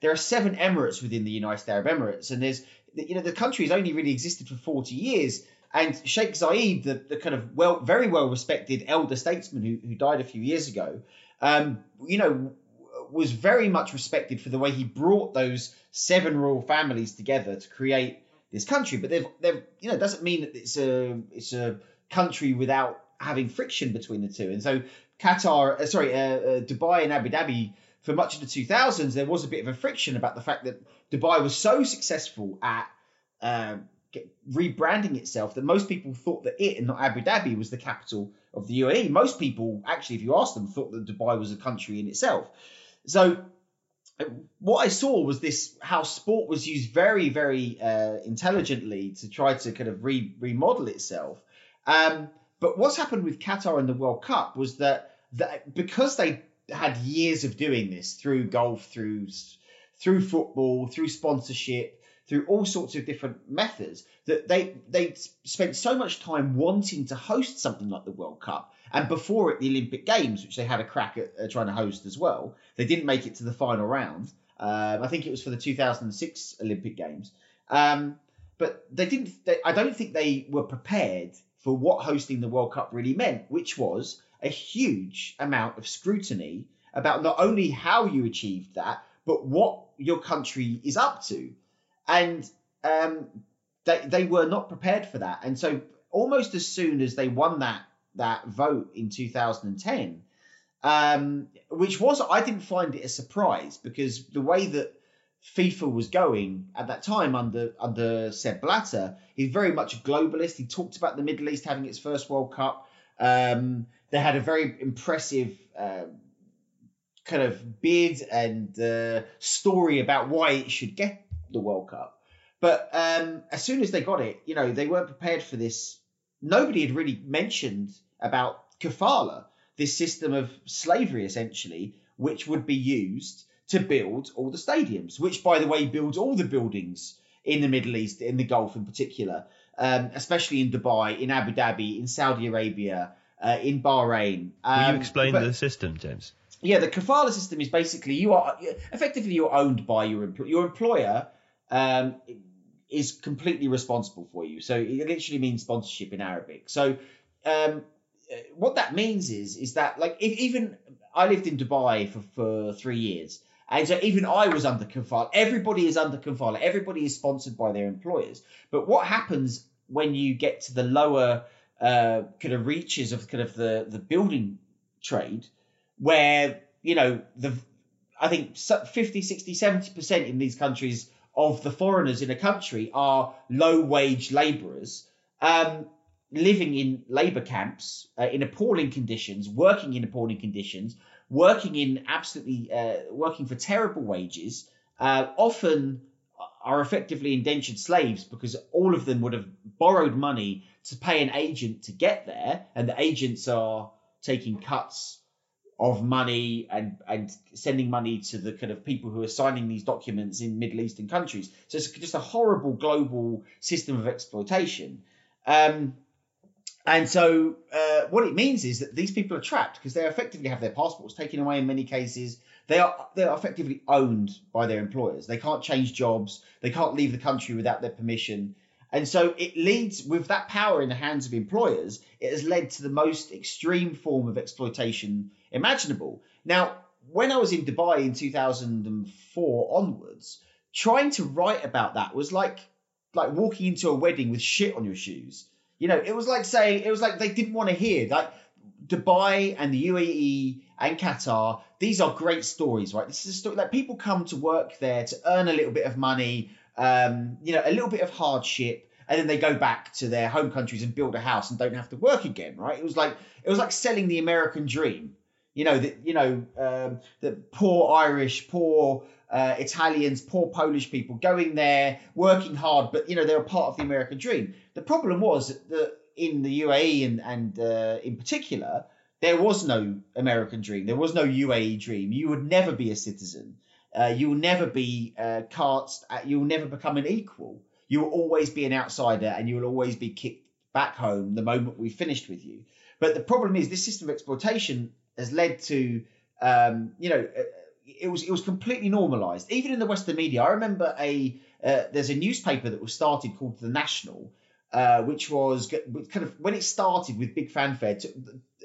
Speaker 2: there are seven Emirates within the United Arab Emirates, and there's you know the country has only really existed for 40 years. And Sheikh Zayed, the, the kind of well, very well respected elder statesman who, who died a few years ago, um, you know, was very much respected for the way he brought those seven royal families together to create this country. But they've, they've, you know, doesn't mean that it's a, it's a country without having friction between the two. And so Qatar, uh, sorry, uh, uh, Dubai and Abu Dhabi, for much of the 2000s, there was a bit of a friction about the fact that Dubai was so successful at uh, rebranding itself that most people thought that it and not Abu Dhabi was the capital of the UAE. Most people, actually, if you ask them, thought that Dubai was a country in itself. So what I saw was this how sport was used very, very uh, intelligently to try to kind of re- remodel itself. Um, but what's happened with Qatar and the World Cup was that, that because they had years of doing this through golf, through through football, through sponsorship, through all sorts of different methods, that they they spent so much time wanting to host something like the World Cup, and before it the Olympic Games, which they had a crack at uh, trying to host as well. They didn't make it to the final round. Um, I think it was for the 2006 Olympic Games, um, but they didn't. They, I don't think they were prepared for what hosting the World Cup really meant, which was a huge amount of scrutiny about not only how you achieved that, but what your country is up to. And um, they, they were not prepared for that. And so almost as soon as they won that that vote in 2010, um, which was I didn't find it a surprise because the way that FIFA was going at that time under under Sepp Blatter, he's very much a globalist. He talked about the Middle East having its first World Cup. Um, they had a very impressive um kind of bid and uh, story about why it should get the World Cup. But um, as soon as they got it, you know, they weren't prepared for this. Nobody had really mentioned about kafala, this system of slavery, essentially, which would be used to build all the stadiums, which, by the way, builds all the buildings in the Middle East, in the Gulf in particular, um, especially in Dubai, in Abu Dhabi, in Saudi Arabia, uh, in Bahrain.
Speaker 3: Will
Speaker 2: Um,
Speaker 3: you explain
Speaker 2: but-
Speaker 3: the system, James?
Speaker 2: yeah, the kafala system is basically you are effectively you're owned by your empl- your employer um, is completely responsible for you. So it literally means sponsorship in Arabic. So um, what that means is is that like if even I lived in Dubai for, for three years. And so even I was under kafala. Everybody is under kafala. Everybody is sponsored by their employers. But what happens when you get to the lower uh, kind of reaches of kind of the, the building trade, where you know the I think so- 50, 60, 70 percent in these countries of the foreigners in a country are low wage labourers um, living in labour camps uh, in appalling conditions, working in appalling conditions, working in absolutely uh, working for terrible wages, uh, often are effectively indentured slaves because all of them would have borrowed money to pay an agent to get there, and the agents are taking cuts of money and and sending money to the kind of people who are signing these documents in Middle Eastern countries. So it's just a horrible global system of exploitation. Um, And so, uh, what it means is that these people are trapped because they effectively have their passports taken away in many cases. They are they are effectively owned by their employers. They can't change jobs. They can't leave the country without their permission. And so it leads with that power in the hands of employers. It has led to the most extreme form of exploitation imaginable. Now, when I was in Dubai in 2004 onwards, trying to write about that was like like walking into a wedding with shit on your shoes. You know, it was like saying it was like they didn't want to hear like Dubai and the UAE and Qatar. These are great stories, right? This is a story like people come to work there to earn a little bit of money, um, you know, a little bit of hardship, and then they go back to their home countries and build a house and don't have to work again, right? It was like it was like selling the American dream. You know that you know um, the poor Irish, poor uh, Italians, poor Polish people going there, working hard, but you know they're a part of the American dream. The problem was that in the UAE and and uh, in particular, there was no American dream. There was no UAE dream. You would never be a citizen. Uh, you will never be uh, cast. You will never become an equal. You will always be an outsider, and you will always be kicked back home the moment we finished with you. But the problem is, this system of exploitation has led to, um, you know, uh, it was it was completely normalised. Even in the Western media, I remember a uh, there's a newspaper that was started called The National, uh, which was kind of when it started with big fanfare, to,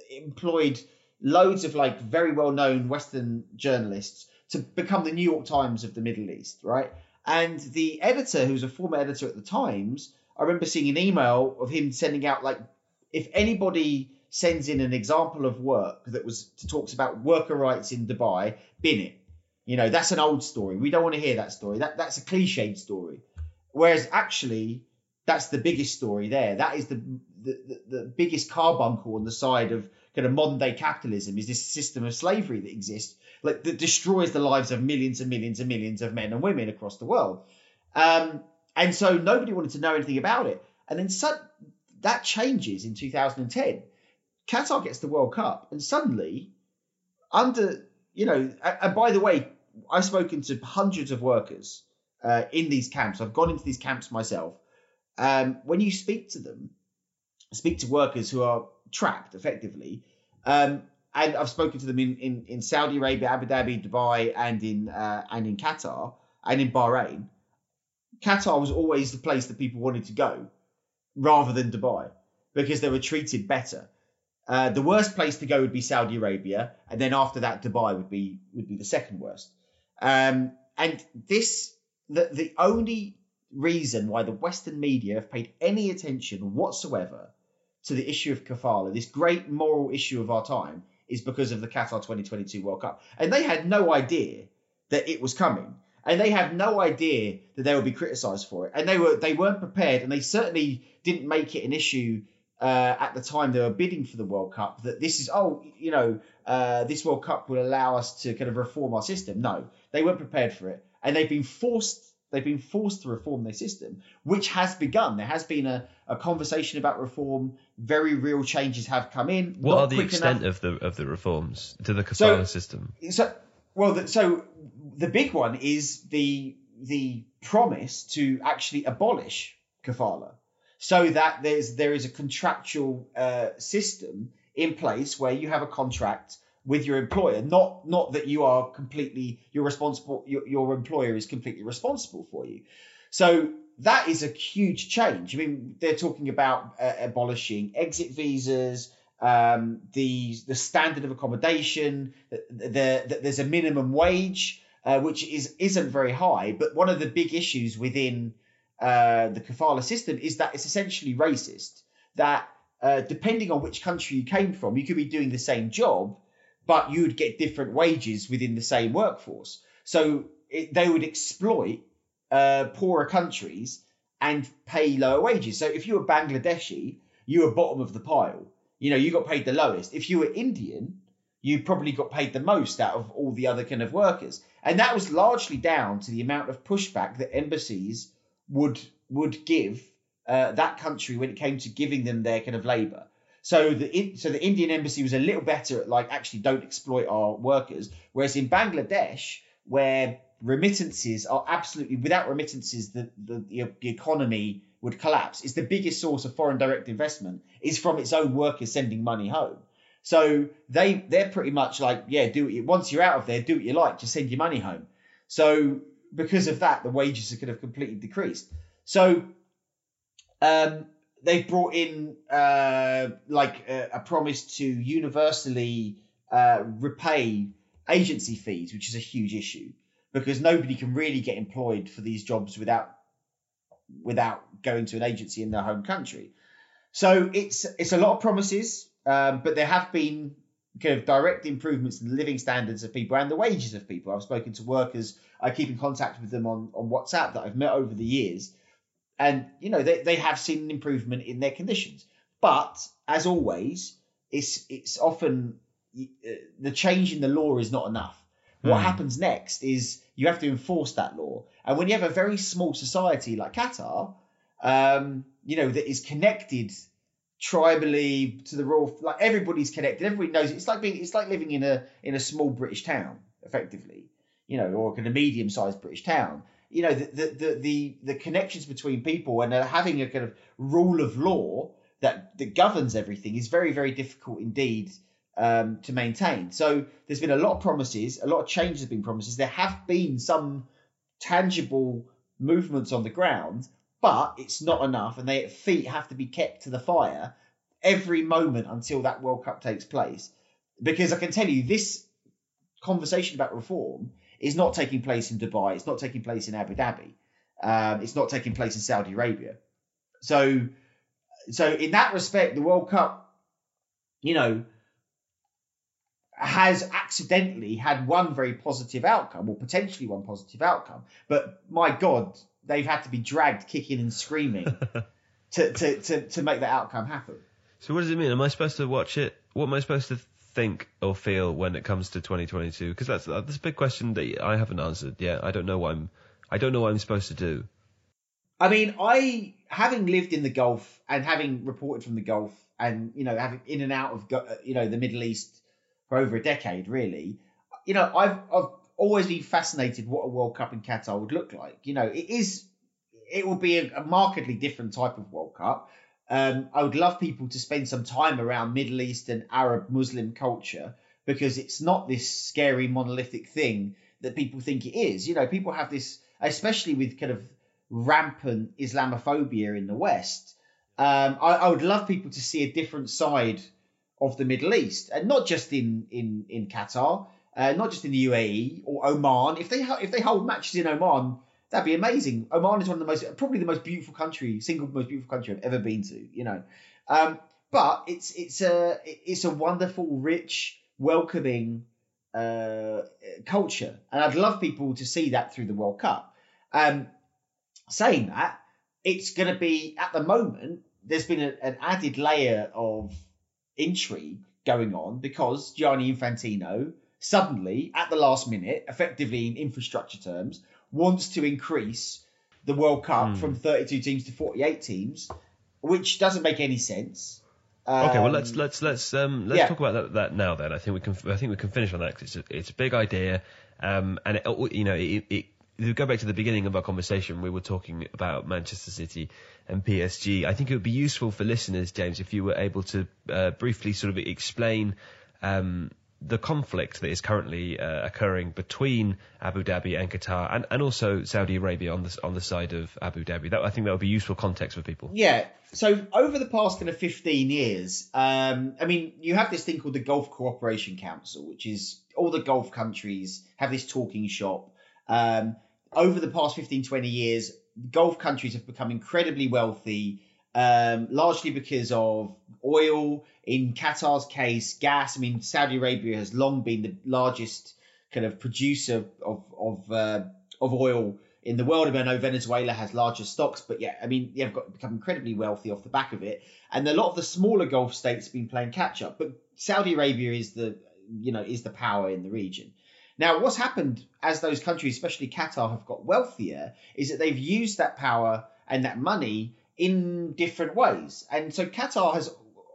Speaker 2: employed loads of like very well known Western journalists to become the New York Times of the Middle East, right? And the editor, who was a former editor at the Times, I remember seeing an email of him sending out like, if anybody sends in an example of work that was talks about worker rights in Dubai, bin it. You know, that's an old story. We don't want to hear that story. That that's a cliched story. Whereas actually, that's the biggest story there. That is the the, the, the biggest carbuncle on the side of kind of modern day capitalism is this system of slavery that exists, like that destroys the lives of millions and millions and millions of men and women across the world. Um, and so nobody wanted to know anything about it. And then so, that changes in 2010 Qatar gets the World Cup, and suddenly, under you know, and by the way, I've spoken to hundreds of workers uh, in these camps. I've gone into these camps myself. Um, when you speak to them, speak to workers who are trapped effectively, um, and I've spoken to them in, in, in Saudi Arabia, Abu Dhabi, Dubai, and in uh, and in Qatar and in Bahrain. Qatar was always the place that people wanted to go, rather than Dubai, because they were treated better. Uh, the worst place to go would be Saudi Arabia, and then after that, Dubai would be would be the second worst. Um, and this, the the only reason why the Western media have paid any attention whatsoever to the issue of kafala, this great moral issue of our time, is because of the Qatar 2022 World Cup, and they had no idea that it was coming, and they had no idea that they would be criticised for it, and they were they weren't prepared, and they certainly didn't make it an issue uh, at the time they were bidding for the World Cup that this is oh you know uh, this World Cup will allow us to kind of reform our system. No, they weren't prepared for it, and they've been forced. They've been forced to reform their system, which has begun. There has been a, a conversation about reform. Very real changes have come in.
Speaker 3: What are the extent enough. of the of the reforms to the kafala so, system?
Speaker 2: So, well, the, so the big one is the the promise to actually abolish kafala so that there's there is a contractual uh, system in place where you have a contract with your employer. Not not that you are completely you're responsible your, your employer is completely responsible for you. So that is a huge change. I mean they're talking about uh, abolishing exit visas um, the the standard of accommodation the, the, the there's a minimum wage uh, which is isn't very high. But one of the big issues within uh, the kafala system is that it's essentially racist. That uh, depending on which country you came from, you could be doing the same job, but you would get different wages within the same workforce. So it, they would exploit uh, poorer countries and pay lower wages. So if you were Bangladeshi, you were bottom of the pile. You know, you got paid the lowest. If you were Indian, you probably got paid the most out of all the other kind of workers. And that was largely down to the amount of pushback that embassies would would give uh, that country when it came to giving them their kind of labour. So the so the Indian embassy was a little better at like actually don't exploit our workers, whereas in Bangladesh, where remittances are absolutely without remittances, the the, the economy would collapse is the biggest source of foreign direct investment is from its own workers sending money home. So they they're pretty much like yeah, do it. Once you're out of there, do what you like. Just send your money home. So because of that, the wages could have completely decreased. So um, they've brought in uh, like a, a, promise to universally uh, repay agency fees, which is a huge issue because nobody can really get employed for these jobs without without going to an agency in their home country. So it's it's a lot of promises, um, but there have been kind of direct improvements in the living standards of people and the wages of people. I've spoken to workers. I keep in contact with them on, on WhatsApp that I've met over the years. And, you know, they, they have seen an improvement in their conditions. But as always, it's it's often uh, the change in the law is not enough. What mm. happens next is you have to enforce that law. And when you have a very small society like Qatar, um, you know, that is connected tribally to the royal like everybody's connected. Everybody knows it. it's like being it's like living in a in a small british town effectively you know or in a medium sized british town. You know the the the the, the connections between people and uh, having a kind of rule of law that that governs everything is very very difficult indeed um, to maintain. So there's been a lot of promises a lot of changes have been promises. There have been some tangible movements on the ground but it's not enough, and their feet have to be kept to the fire every moment until that World Cup takes place. Because I can tell you, this conversation about reform is not taking place in Dubai, it's not taking place in Abu Dhabi, um, it's not taking place in Saudi Arabia. So, so in that respect, the World Cup, you know, has accidentally had one very positive outcome, or potentially one positive outcome. But my God, they've had to be dragged kicking and screaming to, to, to, to make that outcome happen.
Speaker 3: So what does it mean? Am I supposed to watch it? What am I supposed to think or feel when it comes to 2022? Because that's uh, that's a big question that I haven't answered yet. I don't know what I'm I don't know what I'm supposed to do.
Speaker 2: I mean, I having lived in the Gulf and having reported from the Gulf and you know having in and out of uh, you know the Middle East for over a decade, really. You know, I've I've always been fascinated what a World Cup in Qatar would look like. You know, it is it will be a, a markedly different type of World Cup. Um, I would love people to spend some time around Middle Eastern Arab Muslim culture because it's not this scary monolithic thing that people think it is. You know, people have this, especially with kind of rampant Islamophobia in the West. Um, I, I, would love people to see a different side of the Middle East, and not just in in in Qatar uh, not just in the UAE or Oman. If they if they hold matches in Oman, that'd be amazing. Oman is one of the most probably the most beautiful country, single most beautiful country I've ever been to. You know, um, but it's it's a it's a wonderful, rich, welcoming uh, culture, and I'd love people to see that through the World Cup. Um, saying that, it's going to be at the moment. There's been a, an added layer of intrigue going on because Gianni Infantino suddenly, at the last minute, effectively in infrastructure terms, wants to increase the World Cup mm. from 32 teams to 48 teams, which doesn't make any sense.
Speaker 3: Um, okay, well let's um, let's let's um, let's yeah. talk about that, that, now. Then I think we can I think we can finish on that because it's a, it's a big idea, um, and it, you know it, it, it go back to the beginning of our conversation, we were talking about Manchester City and PSG. I think it would be useful for listeners, James, if you were able to uh, briefly sort of explain um, the conflict that is currently uh, occurring between Abu Dhabi and Qatar, and, and also Saudi Arabia on the on the side of Abu Dhabi. That I think that would be useful context for people.
Speaker 2: Yeah. So over the past kind of fifteen years, um, I mean, you have this thing called the Gulf Cooperation Council, which is all the Gulf countries have this talking shop. Um, over the past 15, 20 years, Gulf countries have become incredibly wealthy um, largely because of oil. In Qatar's case, gas. I mean, Saudi Arabia has long been the largest kind of producer of of uh, of oil in the world. I mean, I know Venezuela has larger stocks, but yeah, I mean, they've got become incredibly wealthy off the back of it. And a lot of the smaller Gulf states have been playing catch up, but Saudi Arabia is the you know is the power in the region. Now, what's happened as those countries, especially Qatar, have got wealthier, is that they've used that power and that money in different ways. And so Qatar has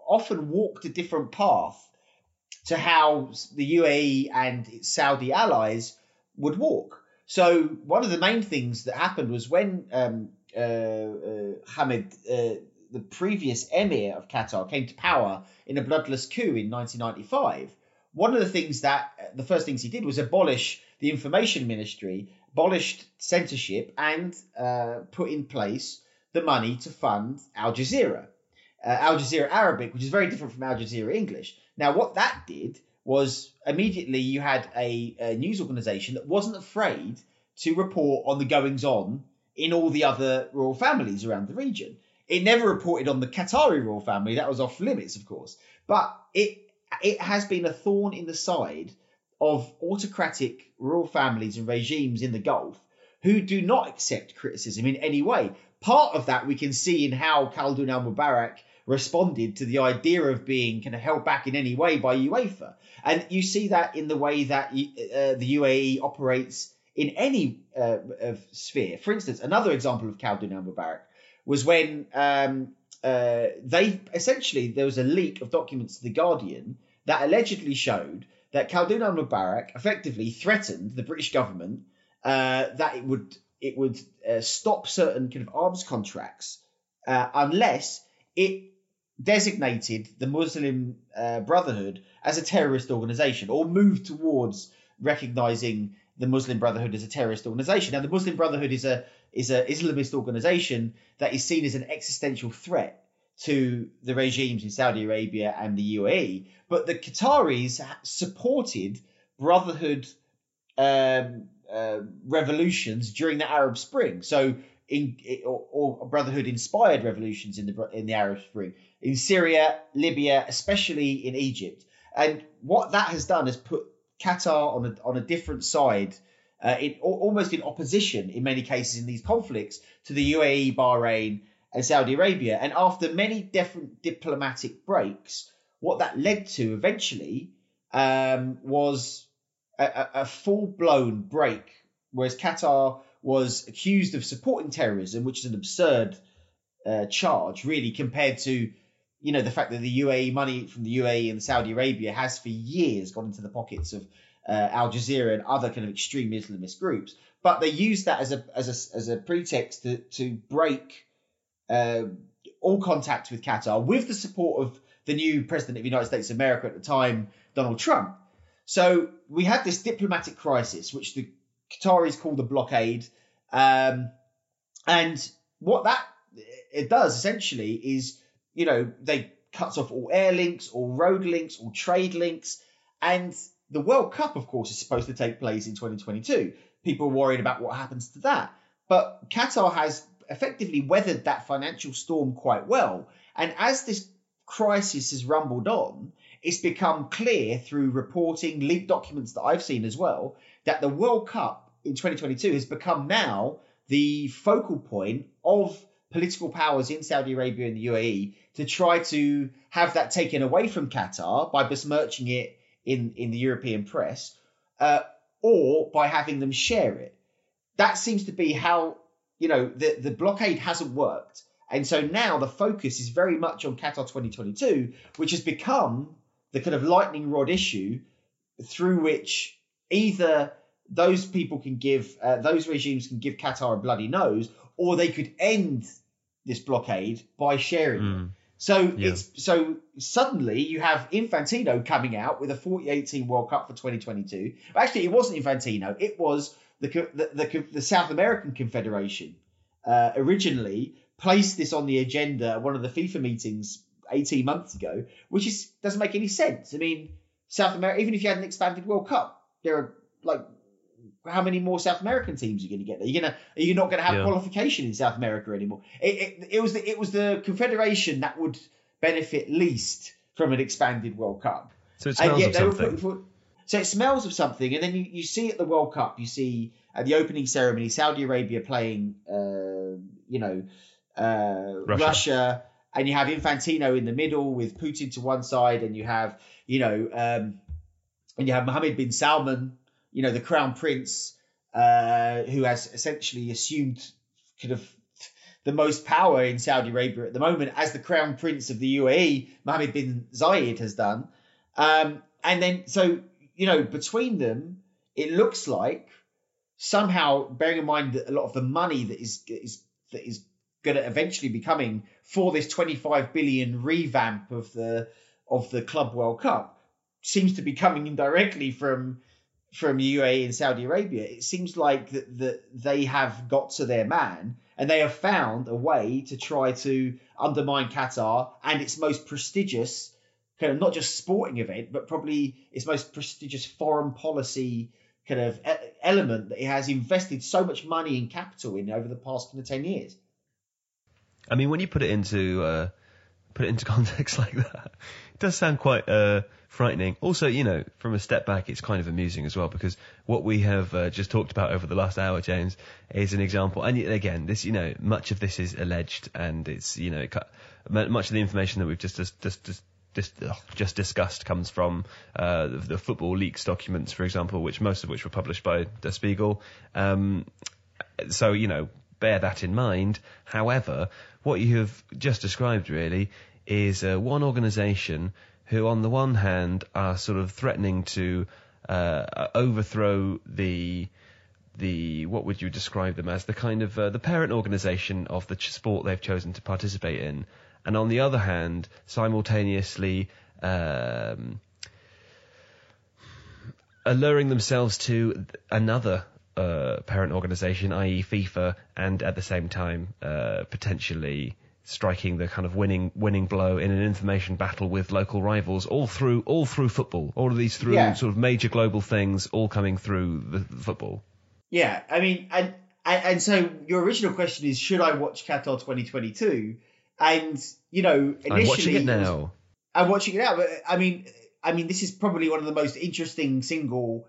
Speaker 2: often walked a different path to how the UAE and its Saudi allies would walk. So one of the main things that happened was when um, uh, uh, Hamad, uh, the previous emir of Qatar, came to power in a bloodless coup in 1995, one of the things that the first things he did was abolish the information ministry, abolished censorship, and uh, put in place the money to fund Al Jazeera. Uh, Al Jazeera Arabic, which is very different from Al Jazeera English. Now, what that did was immediately you had a, a news organization that wasn't afraid to report on the goings on in all the other royal families around the region. It never reported on the Qatari royal family, that was off limits, of course. But it it has been a thorn in the side of autocratic royal families and regimes in the Gulf who do not accept criticism in any way. Part of that we can see in how Khaldoon al Mubarak responded to the idea of being kind of held back in any way by UEFA. And you see that in the way that uh, the UAE operates in any uh, sphere. For instance, another example of Khaldoon al Mubarak was when um, uh, they essentially there was a leak of documents to the Guardian that allegedly showed that Khaldoon al Mubarak effectively threatened the British government uh, that it would it would uh, stop certain kind of arms contracts uh, unless it designated the Muslim uh, Brotherhood as a terrorist organization or moved towards recognizing the Muslim Brotherhood as a terrorist organization. Now, the Muslim Brotherhood is a is an Islamist organization that is seen as an existential threat to the regimes in Saudi Arabia and the UAE. But the Qataris supported Brotherhood um, uh, revolutions during the Arab Spring. So, in or, or Brotherhood inspired revolutions in the in the Arab Spring in Syria, Libya, especially in Egypt. And what that has done is put Qatar on a on a different side. Uh, in almost in opposition in many cases in these conflicts to the UAE, Bahrain, and Saudi Arabia. And after many different diplomatic breaks, what that led to eventually um, was a, a full blown break, whereas Qatar was accused of supporting terrorism, which is an absurd uh, charge, really, compared to you know the fact that the UAE money from the UAE and Saudi Arabia has for years gone into the pockets of uh, Al Jazeera and other kind of extreme Islamist groups, but they used that as a as a as a pretext to to break uh, all contact with Qatar with the support of the new president of the United States of America at the time, Donald Trump. So we had this diplomatic crisis, which the Qataris call the blockade. Um, and what that it does essentially is, you know, they cuts off all air links, all road links, all trade links. And the World Cup, of course, is supposed to take place in 2022. People are worried about what happens to that. But Qatar has effectively weathered that financial storm quite well. And as this crisis has rumbled on, it's become clear through reporting, leaked documents that I've seen as well, that the World Cup in 2022 has become now the focal point of political powers in Saudi Arabia and the UAE to try to have that taken away from Qatar by besmirching it in, in the European press, uh, or by having them share it. That seems to be how you know, the, the blockade hasn't worked. And so now the focus is very much on Qatar 2022, which has become the kind of lightning rod issue through which either those people can give, uh, those regimes can give Qatar a bloody nose, or they could end this blockade by sharing mm. So yeah. it's so suddenly you have Infantino coming out with a 2018 World Cup for 2022. Actually, it wasn't Infantino; it was the the, the, the South American Confederation uh, originally placed this on the agenda at one of the FIFA meetings 18 months ago, which is doesn't make any sense. I mean, South America, even if you had an expanded World Cup, there are like how many more South American teams are you going to get? there? You're gonna are you not going to have yeah. qualification in South America anymore? It, it, it was the it was the confederation that would benefit least from an expanded World Cup.
Speaker 3: So it smells of something.
Speaker 2: So it smells of something, and then you, you see at the World Cup, you see at the opening ceremony, Saudi Arabia playing, uh, you know, uh, Russia. Russia. And you have Infantino in the middle with Putin to one side, and you have, you know, um, and you have Mohammed bin Salman, you know, the crown prince, uh, who has essentially assumed kind of the most power in Saudi Arabia at the moment, as the crown prince of the UAE, Mohammed bin Zayed has done. Um, and then, so you know, between them, it looks like somehow, bearing in mind that a lot of the money that is is that is going to eventually be coming for this 25 billion revamp of the of the Club World Cup seems to be coming indirectly from from UAE and Saudi Arabia. It seems like that, that they have got to their man and they have found a way to try to undermine Qatar and its most prestigious kind of not just sporting event, but probably its most prestigious foreign policy kind of element that it has invested so much money and capital in over the past kind of ten years.
Speaker 1: I mean, when you put it into uh, put it into context like that, it does sound quite uh, frightening. Also, you know, from a step back, it's kind of amusing as well because what we have uh, just talked about over the last hour, James, is an example. And again, this, you know, much of this is alleged, and it's, you know, much of the information that we've just just just, just just discussed comes from uh, the, the, football leaks documents, for example, which most of which were published by Der Spiegel. Um, so you know, bear that in mind. However, what you have just described really is uh, one organisation who, on the one hand, are sort of threatening to uh, overthrow the the what would you describe them as the kind of uh, the parent organisation of the sport they've chosen to participate in, and on the other hand, simultaneously um, alluring themselves to another uh, parent organisation, i.e., FIFA, and at the same time uh, potentially striking the kind of winning winning blow in an information battle with local rivals, all through all through football. All of these through yeah. sort of major global things, all coming through the, the football.
Speaker 2: Yeah, I mean, and, and and so your original question is, should I watch Qatar 2022? And you know, initially,
Speaker 1: I'm watching it now.
Speaker 2: I'm watching it now, but I mean, I mean, this is probably one of the most interesting single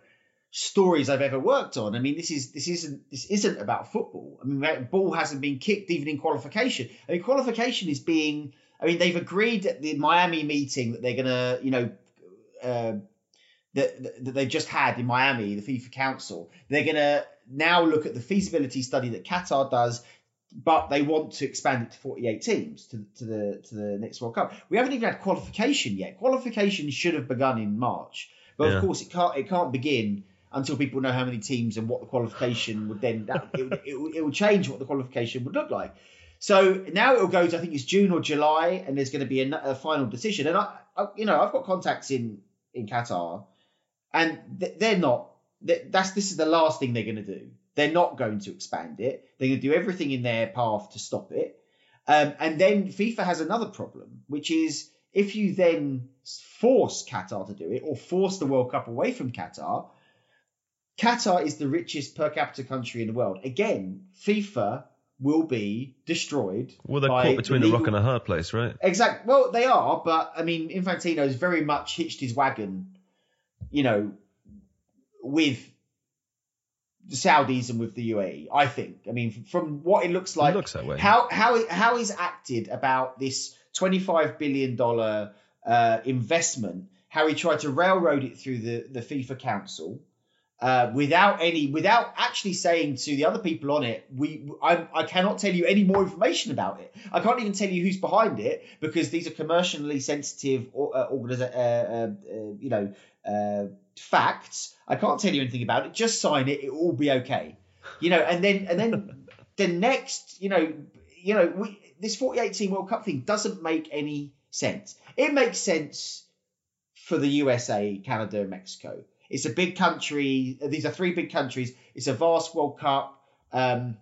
Speaker 2: stories I've ever worked on. I mean, this is this isn't this isn't about football. I mean, ball hasn't been kicked even in qualification. I mean, qualification is being. I mean, they've agreed at the Miami meeting that they're gonna, you know, uh, that, that they've just had in Miami, the FIFA Council. They're gonna now look at the feasibility study that Qatar does but they want to expand it to 48 teams to, to the to the next World Cup. We haven't even had qualification yet. Qualification should have begun in March, but yeah. of course it can't it can't begin until people know how many teams and what the qualification would then that, it, it, it will change what the qualification would look like. So now it will go to I think it's June or July, and there's going to be a, a final decision. And I, I, you know I've got contacts in in Qatar, and they're not. That's this is the last thing they're going to do. They're not going to expand it. They're going to do everything in their path to stop it. Um, and then FIFA has another problem, which is if you then force Qatar to do it or force the World Cup away from Qatar, Qatar is the richest per capita country in the world. Again, FIFA will be destroyed.
Speaker 1: Well, they're caught between the, legal... a rock and a hard place, right?
Speaker 2: Exactly. Well, they are, but I mean, Infantino's very much hitched his wagon, you know, with the Saudis and with the UAE. I think. I mean, from what it looks like,
Speaker 1: it looks that way.
Speaker 2: How how how he's acted about this twenty five billion dollar uh, investment, how he tried to railroad it through the the FIFA Council. Uh, without any, without actually saying to the other people on it, we, I, I cannot tell you any more information about it. I can't even tell you who's behind it because these are commercially sensitive, uh, organiza- uh, uh, uh you know, uh, facts. I can't tell you anything about it. Just sign it. It will be okay. You know, and then and then the next, you know, you know, we, this 2018 World Cup thing doesn't make any sense. It makes sense for the USA, Canada, and Mexico. It's a big country. These are three big countries. It's a vast World Cup. Um,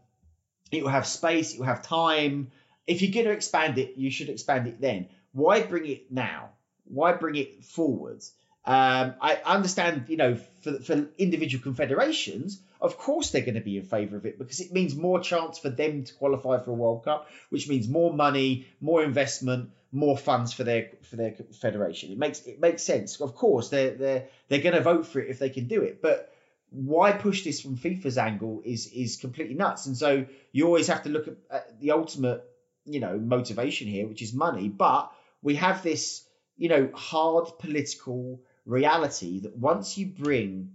Speaker 2: it will have space. It will have time. If you're going to expand it, you should expand it then. Why bring it now? Why bring it forwards? Um, I understand, you know, for, for individual confederations, of course they're going to be in favour of it because it means more chance for them to qualify for a World Cup, which means more money, more investment, more funds for their for their federation. It makes it makes sense. Of course, they're they're they're going to vote for it if they can do it, but why push this from FIFA's angle is is completely nuts. And so you always have to look at, at the ultimate, you know, motivation here, which is money. But we have this, you know, hard political reality that once you bring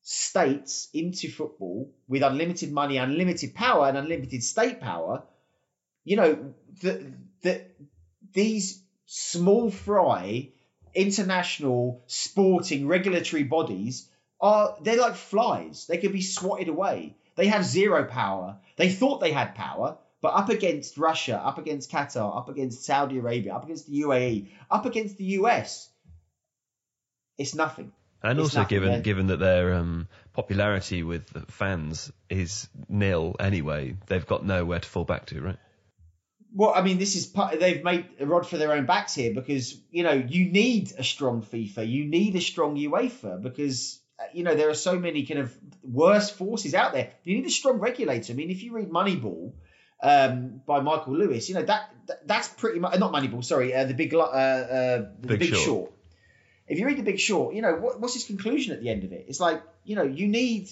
Speaker 2: states into football with unlimited money, unlimited power, and unlimited state power, you know, that that these small fry international sporting regulatory bodies are they're like flies. They can be swatted away. They have zero power. They thought they had power, But up against Russia, up against Qatar, up against Saudi Arabia, up against the UAE, up against the US, it's nothing.
Speaker 1: And
Speaker 2: It's
Speaker 1: also,
Speaker 2: nothing,
Speaker 1: given given that their um, popularity with fans is nil anyway, they've got nowhere to fall back to, right?
Speaker 2: Well, I mean, this is part, they've made a rod for their own backs here because you know you need a strong FIFA, you need a strong UEFA because uh, you know there are so many kind of worse forces out there. You need a strong regulator. I mean, if you read Moneyball um, by Michael Lewis, you know that, that that's pretty much not Moneyball. Sorry, uh, the big uh, uh, the
Speaker 1: Big
Speaker 2: Big,
Speaker 1: Short.
Speaker 2: Short. If you read the Big Short, you know what, what's his conclusion at the end of it? It's like you know you need,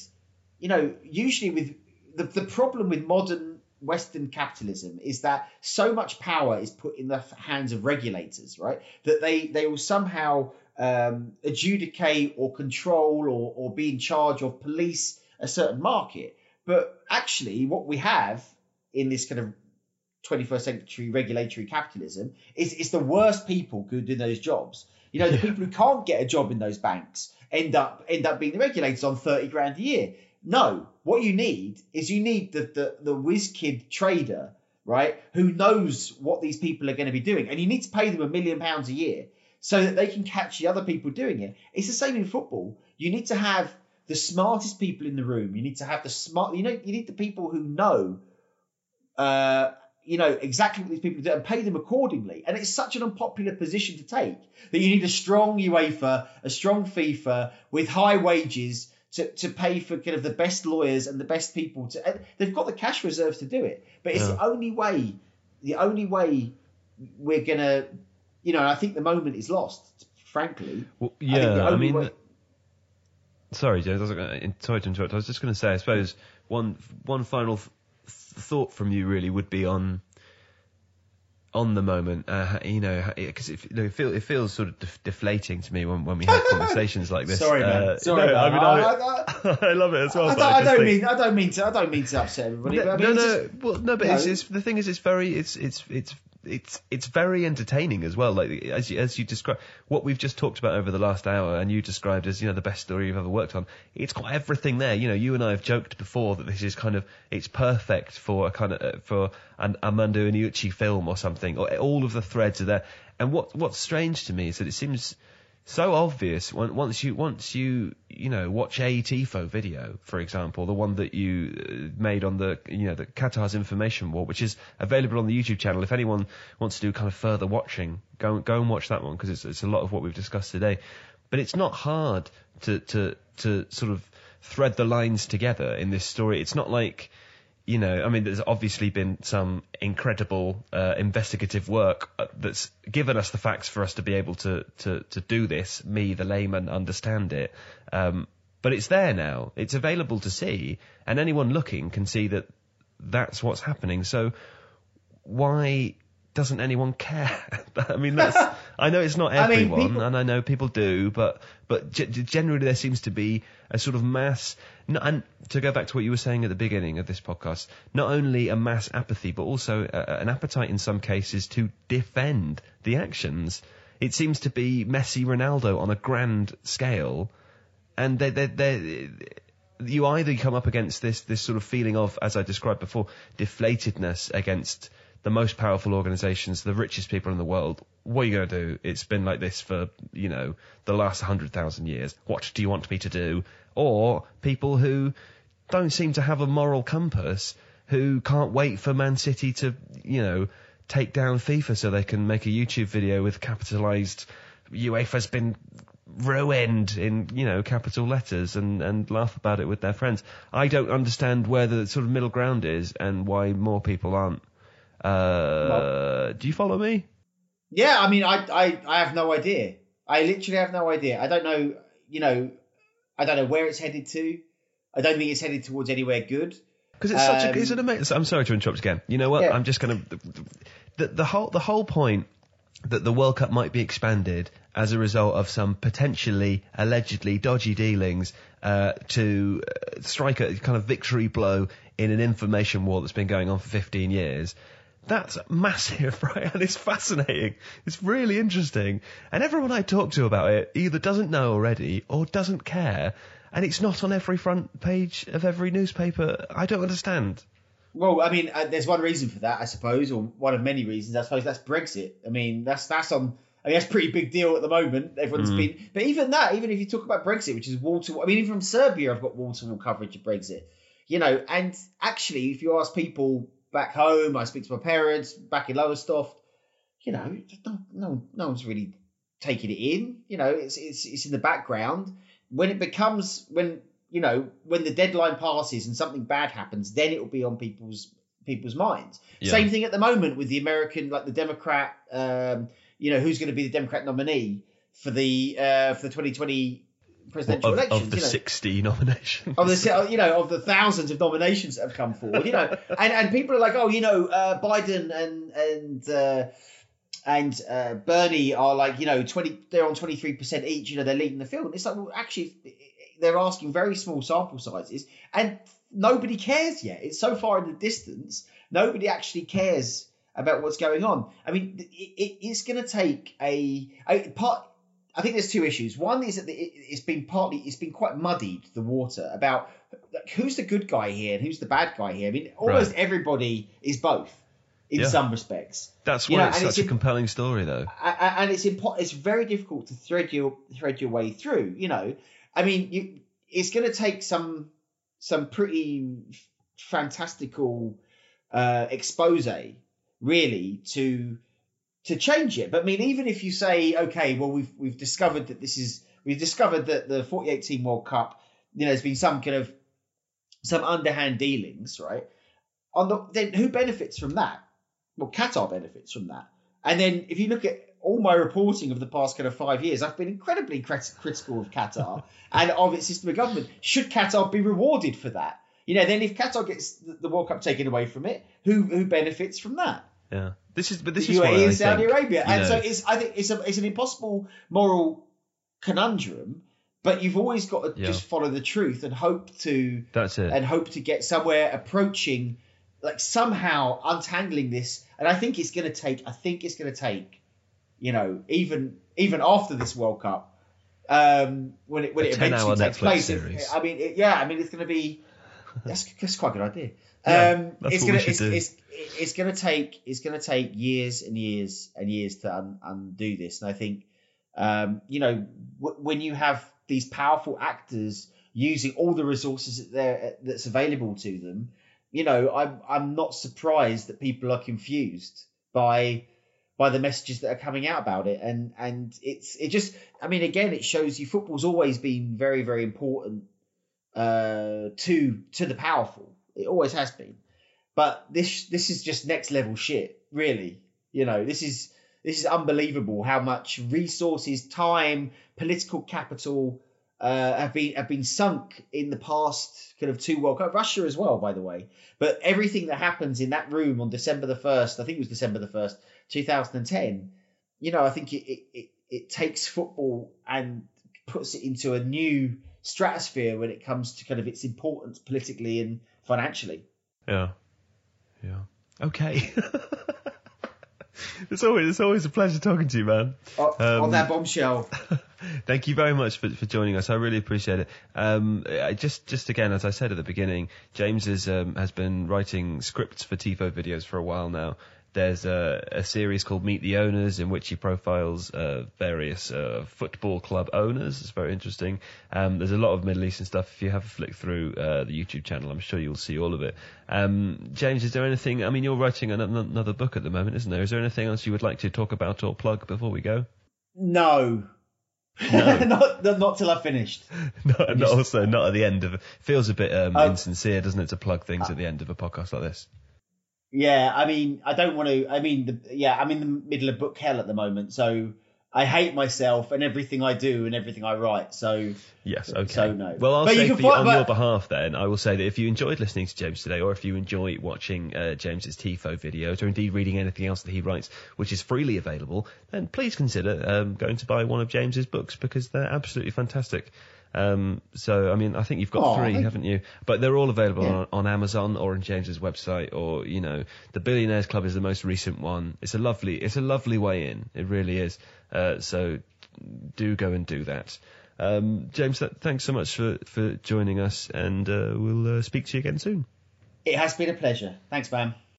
Speaker 2: you know, usually with the the problem with modern Western capitalism is that so much power is put in the hands of regulators, right? That they they will somehow um, adjudicate or control or, or be in charge of police a certain market. But actually, what we have in this kind of 21st century regulatory capitalism is it's the worst people who do those jobs. You know, the people who can't get a job in those banks end up end up being the regulators on 30 grand a year. No, what you need is you need the the, the whiz kid trader, right, who knows what these people are going to be doing, and you need to pay them a million pounds a year so that they can catch the other people doing it. It's the same in football. You need to have the smartest people in the room. You need to have the smart. You know, you need the people who know uh, you know exactly what these people do and pay them accordingly. And it's such an unpopular position to take that you need a strong UEFA, a strong FIFA with high wages to, to pay for kind of the best lawyers and the best people to. They've got the cash reserves to do it, but it's the only way. The only way we're gonna, you know, I think the moment is lost. Frankly,
Speaker 1: Well,
Speaker 2: I think the
Speaker 1: yeah, I,
Speaker 2: only
Speaker 1: mean,
Speaker 2: way-
Speaker 1: sorry, James. I was gonna, sorry to interrupt. I was just going to say, I suppose one one final th- thought from you really would be on on the moment. Uh, you know, because it, you know, it, feel, it feels sort of def- deflating to me when, when we have conversations like this.
Speaker 2: sorry, man.
Speaker 1: Uh,
Speaker 2: sorry,
Speaker 1: no,
Speaker 2: man.
Speaker 1: I mean,
Speaker 2: I-
Speaker 1: I,
Speaker 2: I-
Speaker 1: I love it as well.
Speaker 2: I
Speaker 1: but
Speaker 2: don't, I don't
Speaker 1: think-
Speaker 2: mean I don't mean to I don't mean to upset everybody. but I
Speaker 1: no,
Speaker 2: mean,
Speaker 1: no,
Speaker 2: it's
Speaker 1: no.
Speaker 2: just-
Speaker 1: Well, no, but
Speaker 2: you
Speaker 1: it's, it's the thing is, it's very, it's, it's, it's, it's, it's very entertaining as well. Like as you, as you describe what we've just talked about over the last hour, and you described as you know the best story you've ever worked on. It's got everything there. You know, you and I have joked before that this is kind of it's perfect for a kind of uh, for an Armando Iannucci film or something. Or all of the threads are there. And what what's strange to me is that it seems so obvious when, once you once you you know watch a tifo video for example the one that you uh, made on the you know the qatar's information war which is available on the youtube channel. If anyone wants to do kind of further watching go go and watch that one because it's, it's a lot of what we've discussed today. But it's not hard to to to sort of thread the lines together in this story. It's not like you know, I mean, there's obviously been some incredible uh, investigative work uh, that's given us the facts for us to be able to to to do this. Me, the layman, understand it. Um, but it's there now. It's available to see, and anyone looking can see that that's what's happening. So why doesn't anyone care? I mean, that's, I know it's not
Speaker 2: I mean,
Speaker 1: everyone,
Speaker 2: people-
Speaker 1: and I know people do, but but g- generally there seems to be a sort of mass. And to go back to what you were saying at the beginning of this podcast, not only a mass apathy, but also a, an appetite in some cases to defend the actions. It seems to be Messi, Ronaldo on a grand scale, and they they they you either come up against this this sort of feeling of, as I described before, deflatedness against the most powerful organizations, the richest people in the world. What are you going to do? It's been like this for, you know, the last 100,000 years. What do you want me to do? Or people who don't seem to have a moral compass, who can't wait for Man City to, you know, take down FIFA so they can make a YouTube video with capitalized UEFA's been ruined in you know capital letters and and laugh about it with their friends. I don't understand where the sort of middle ground is and why more people aren't. Uh, do you follow me?
Speaker 2: Yeah, I mean, I, I, I have no idea. I literally have no idea. I don't know, you know, I don't know where it's headed to. I don't think it's headed towards anywhere good.
Speaker 1: Because it's such a
Speaker 2: Um,
Speaker 1: it's an amazing. I'm sorry to interrupt again. You know what?
Speaker 2: Yeah.
Speaker 1: I'm just gonna the, the whole the whole point that the World Cup might be expanded as a result of some potentially allegedly dodgy dealings uh, to uh, strike a kind of victory blow in an information war that's been going on for 15 years. That's massive, right? And it's fascinating. It's really interesting. And everyone I talk to about it either doesn't know already or doesn't care. And it's not on every front page of every newspaper. I don't understand.
Speaker 2: Well, I mean, uh, there's one reason for that, I suppose, or one of many reasons. I suppose that's Brexit. I mean, that's that's on. I mean, that's a pretty big deal at the moment. Everyone's mm. been, but even that, even if you talk about Brexit, which is wall to, I mean, even from Serbia, I've got wall to wall coverage of Brexit. You know, and actually, if you ask people back home, I speak to my parents back in Lowestoft, you know, no, no, no one's really taking it in. You know, it's it's it's in the background. When it becomes when you know when the deadline passes and something bad happens, then it will be on people's people's minds. Yeah. Same thing at the moment with the American, like the Democrat. Um, you know, who's going to be the Democrat nominee for the uh, for the 2020 presidential
Speaker 1: of,
Speaker 2: elections.
Speaker 1: Of the
Speaker 2: you know.
Speaker 1: 60 nominations.
Speaker 2: Of the, you know, of the thousands of nominations that have come forward, you know, and, and people are like, oh, you know, uh, Biden and, and, uh, and uh, Bernie are like, you know, 20, they're on 23% each, you know, they're leading the field. And it's like, well, actually, they're asking very small sample sizes and nobody cares yet. It's so far in the distance, nobody actually cares about what's going on. I mean, it, it, it's going to take a, a part I think there's two issues. One is that it's been partly it's been quite muddied the water about who's the good guy here and who's the bad guy here. I mean, almost right. everybody is both in yeah. some respects.
Speaker 1: That's why you know, it's such it's a compelling story, though.
Speaker 2: And it's impo- it's very difficult to thread your thread your way through. You know, I mean, you, it's going to take some some pretty fantastical uh, expose, really, to to change it. But I mean, even if you say, okay, well, we've we've discovered that this is we've discovered that the 48 team World Cup, you know, there's been some kind of some underhand dealings, right? On the then who benefits from that? Well, Qatar benefits from that. And then if you look at all my reporting of the past kind of five years, I've been incredibly crit- critical of Qatar and of its system of government. Should Qatar be rewarded for that? You know, then if Qatar gets the World Cup taken away from it, who who benefits from that?
Speaker 1: Yeah. This is, but this is UAE
Speaker 2: and Saudi think, Arabia, and know, so it's. I think it's a, it's an impossible moral conundrum. But you've always got to yeah. just follow the truth and hope to.
Speaker 1: That's it.
Speaker 2: And hope to get somewhere approaching, like somehow untangling this. And I think it's going to take. I think it's going to take, you know, even even after this World Cup, um, when it when a it eventually takes Netflix place. It, I mean, it, yeah, I mean, it's going to be. That's, that's quite a good idea. Yeah, um, it's gonna it's, it's, it's, gonna take it's gonna take years and years and years to un, undo this, and I think um, you know w- when you have these powerful actors using all the resources that they're, that's available to them, you know I'm I'm not surprised that people are confused by by the messages that are coming out about it, and and it's it just I mean again it shows you football's always been very very important uh, to to the powerful it always has been. But this this is just next level shit, really. You know, this is this is unbelievable how much resources, time, political capital uh, have been have been sunk in the past kind of two World Cup. Russia as well, by the way. But everything that happens in that room on December the first, I think it was December the first, two thousand and ten. You know, I think it, it, it, it takes football and puts it into a new stratosphere when it comes to kind of its importance politically and financially.
Speaker 1: Yeah. Yeah. Okay. it's always it's always a pleasure talking to you, man.
Speaker 2: um, on that bombshell.
Speaker 1: thank you very much for, for joining us. I really appreciate it. Um, just just again, as I said at the beginning, James is, um, has been writing scripts for Tifo videos for a while now, there's a, a, series called Meet the Owners in which he profiles uh, various uh, football club owners. It's very interesting. Um, there's a lot of Middle Eastern stuff. If you have a flick through uh, the YouTube channel, I'm sure you'll see all of it. Um, James, is there anything? I mean, you're writing another book at the moment, isn't there? Is there anything else you would like to talk about or plug before we go?
Speaker 2: No. No. not, not till I've finished.
Speaker 1: not, not also not at the end of. Feels a bit um, oh. insincere, doesn't it, to plug things at the end of a podcast like this?
Speaker 2: Yeah, I mean, I don't want to. I mean, the, yeah, I'm in the middle of book hell at the moment, so I hate myself and everything I do and everything I write. So
Speaker 1: yes, okay. So no. Well, I'll but say you you, on but, your behalf, then I will say that if you enjoyed listening to James today, or if you enjoy watching uh, James's Tifo videos, or indeed reading anything else that he writes, which is freely available, then please consider um, going to buy one of James's books because they're absolutely fantastic. Um, so, I mean, I think you've got oh, three, haven't you? But they're all available yeah. on, on, Amazon or on James's website, or you know, the Billionaires Club is the most recent one. It's a lovely, it's a lovely way in. It really is. Uh, so, do go and do that. Um, James, thanks so much for for joining us, and uh, we'll uh, speak to you again soon.
Speaker 2: It has been a pleasure. Thanks, man.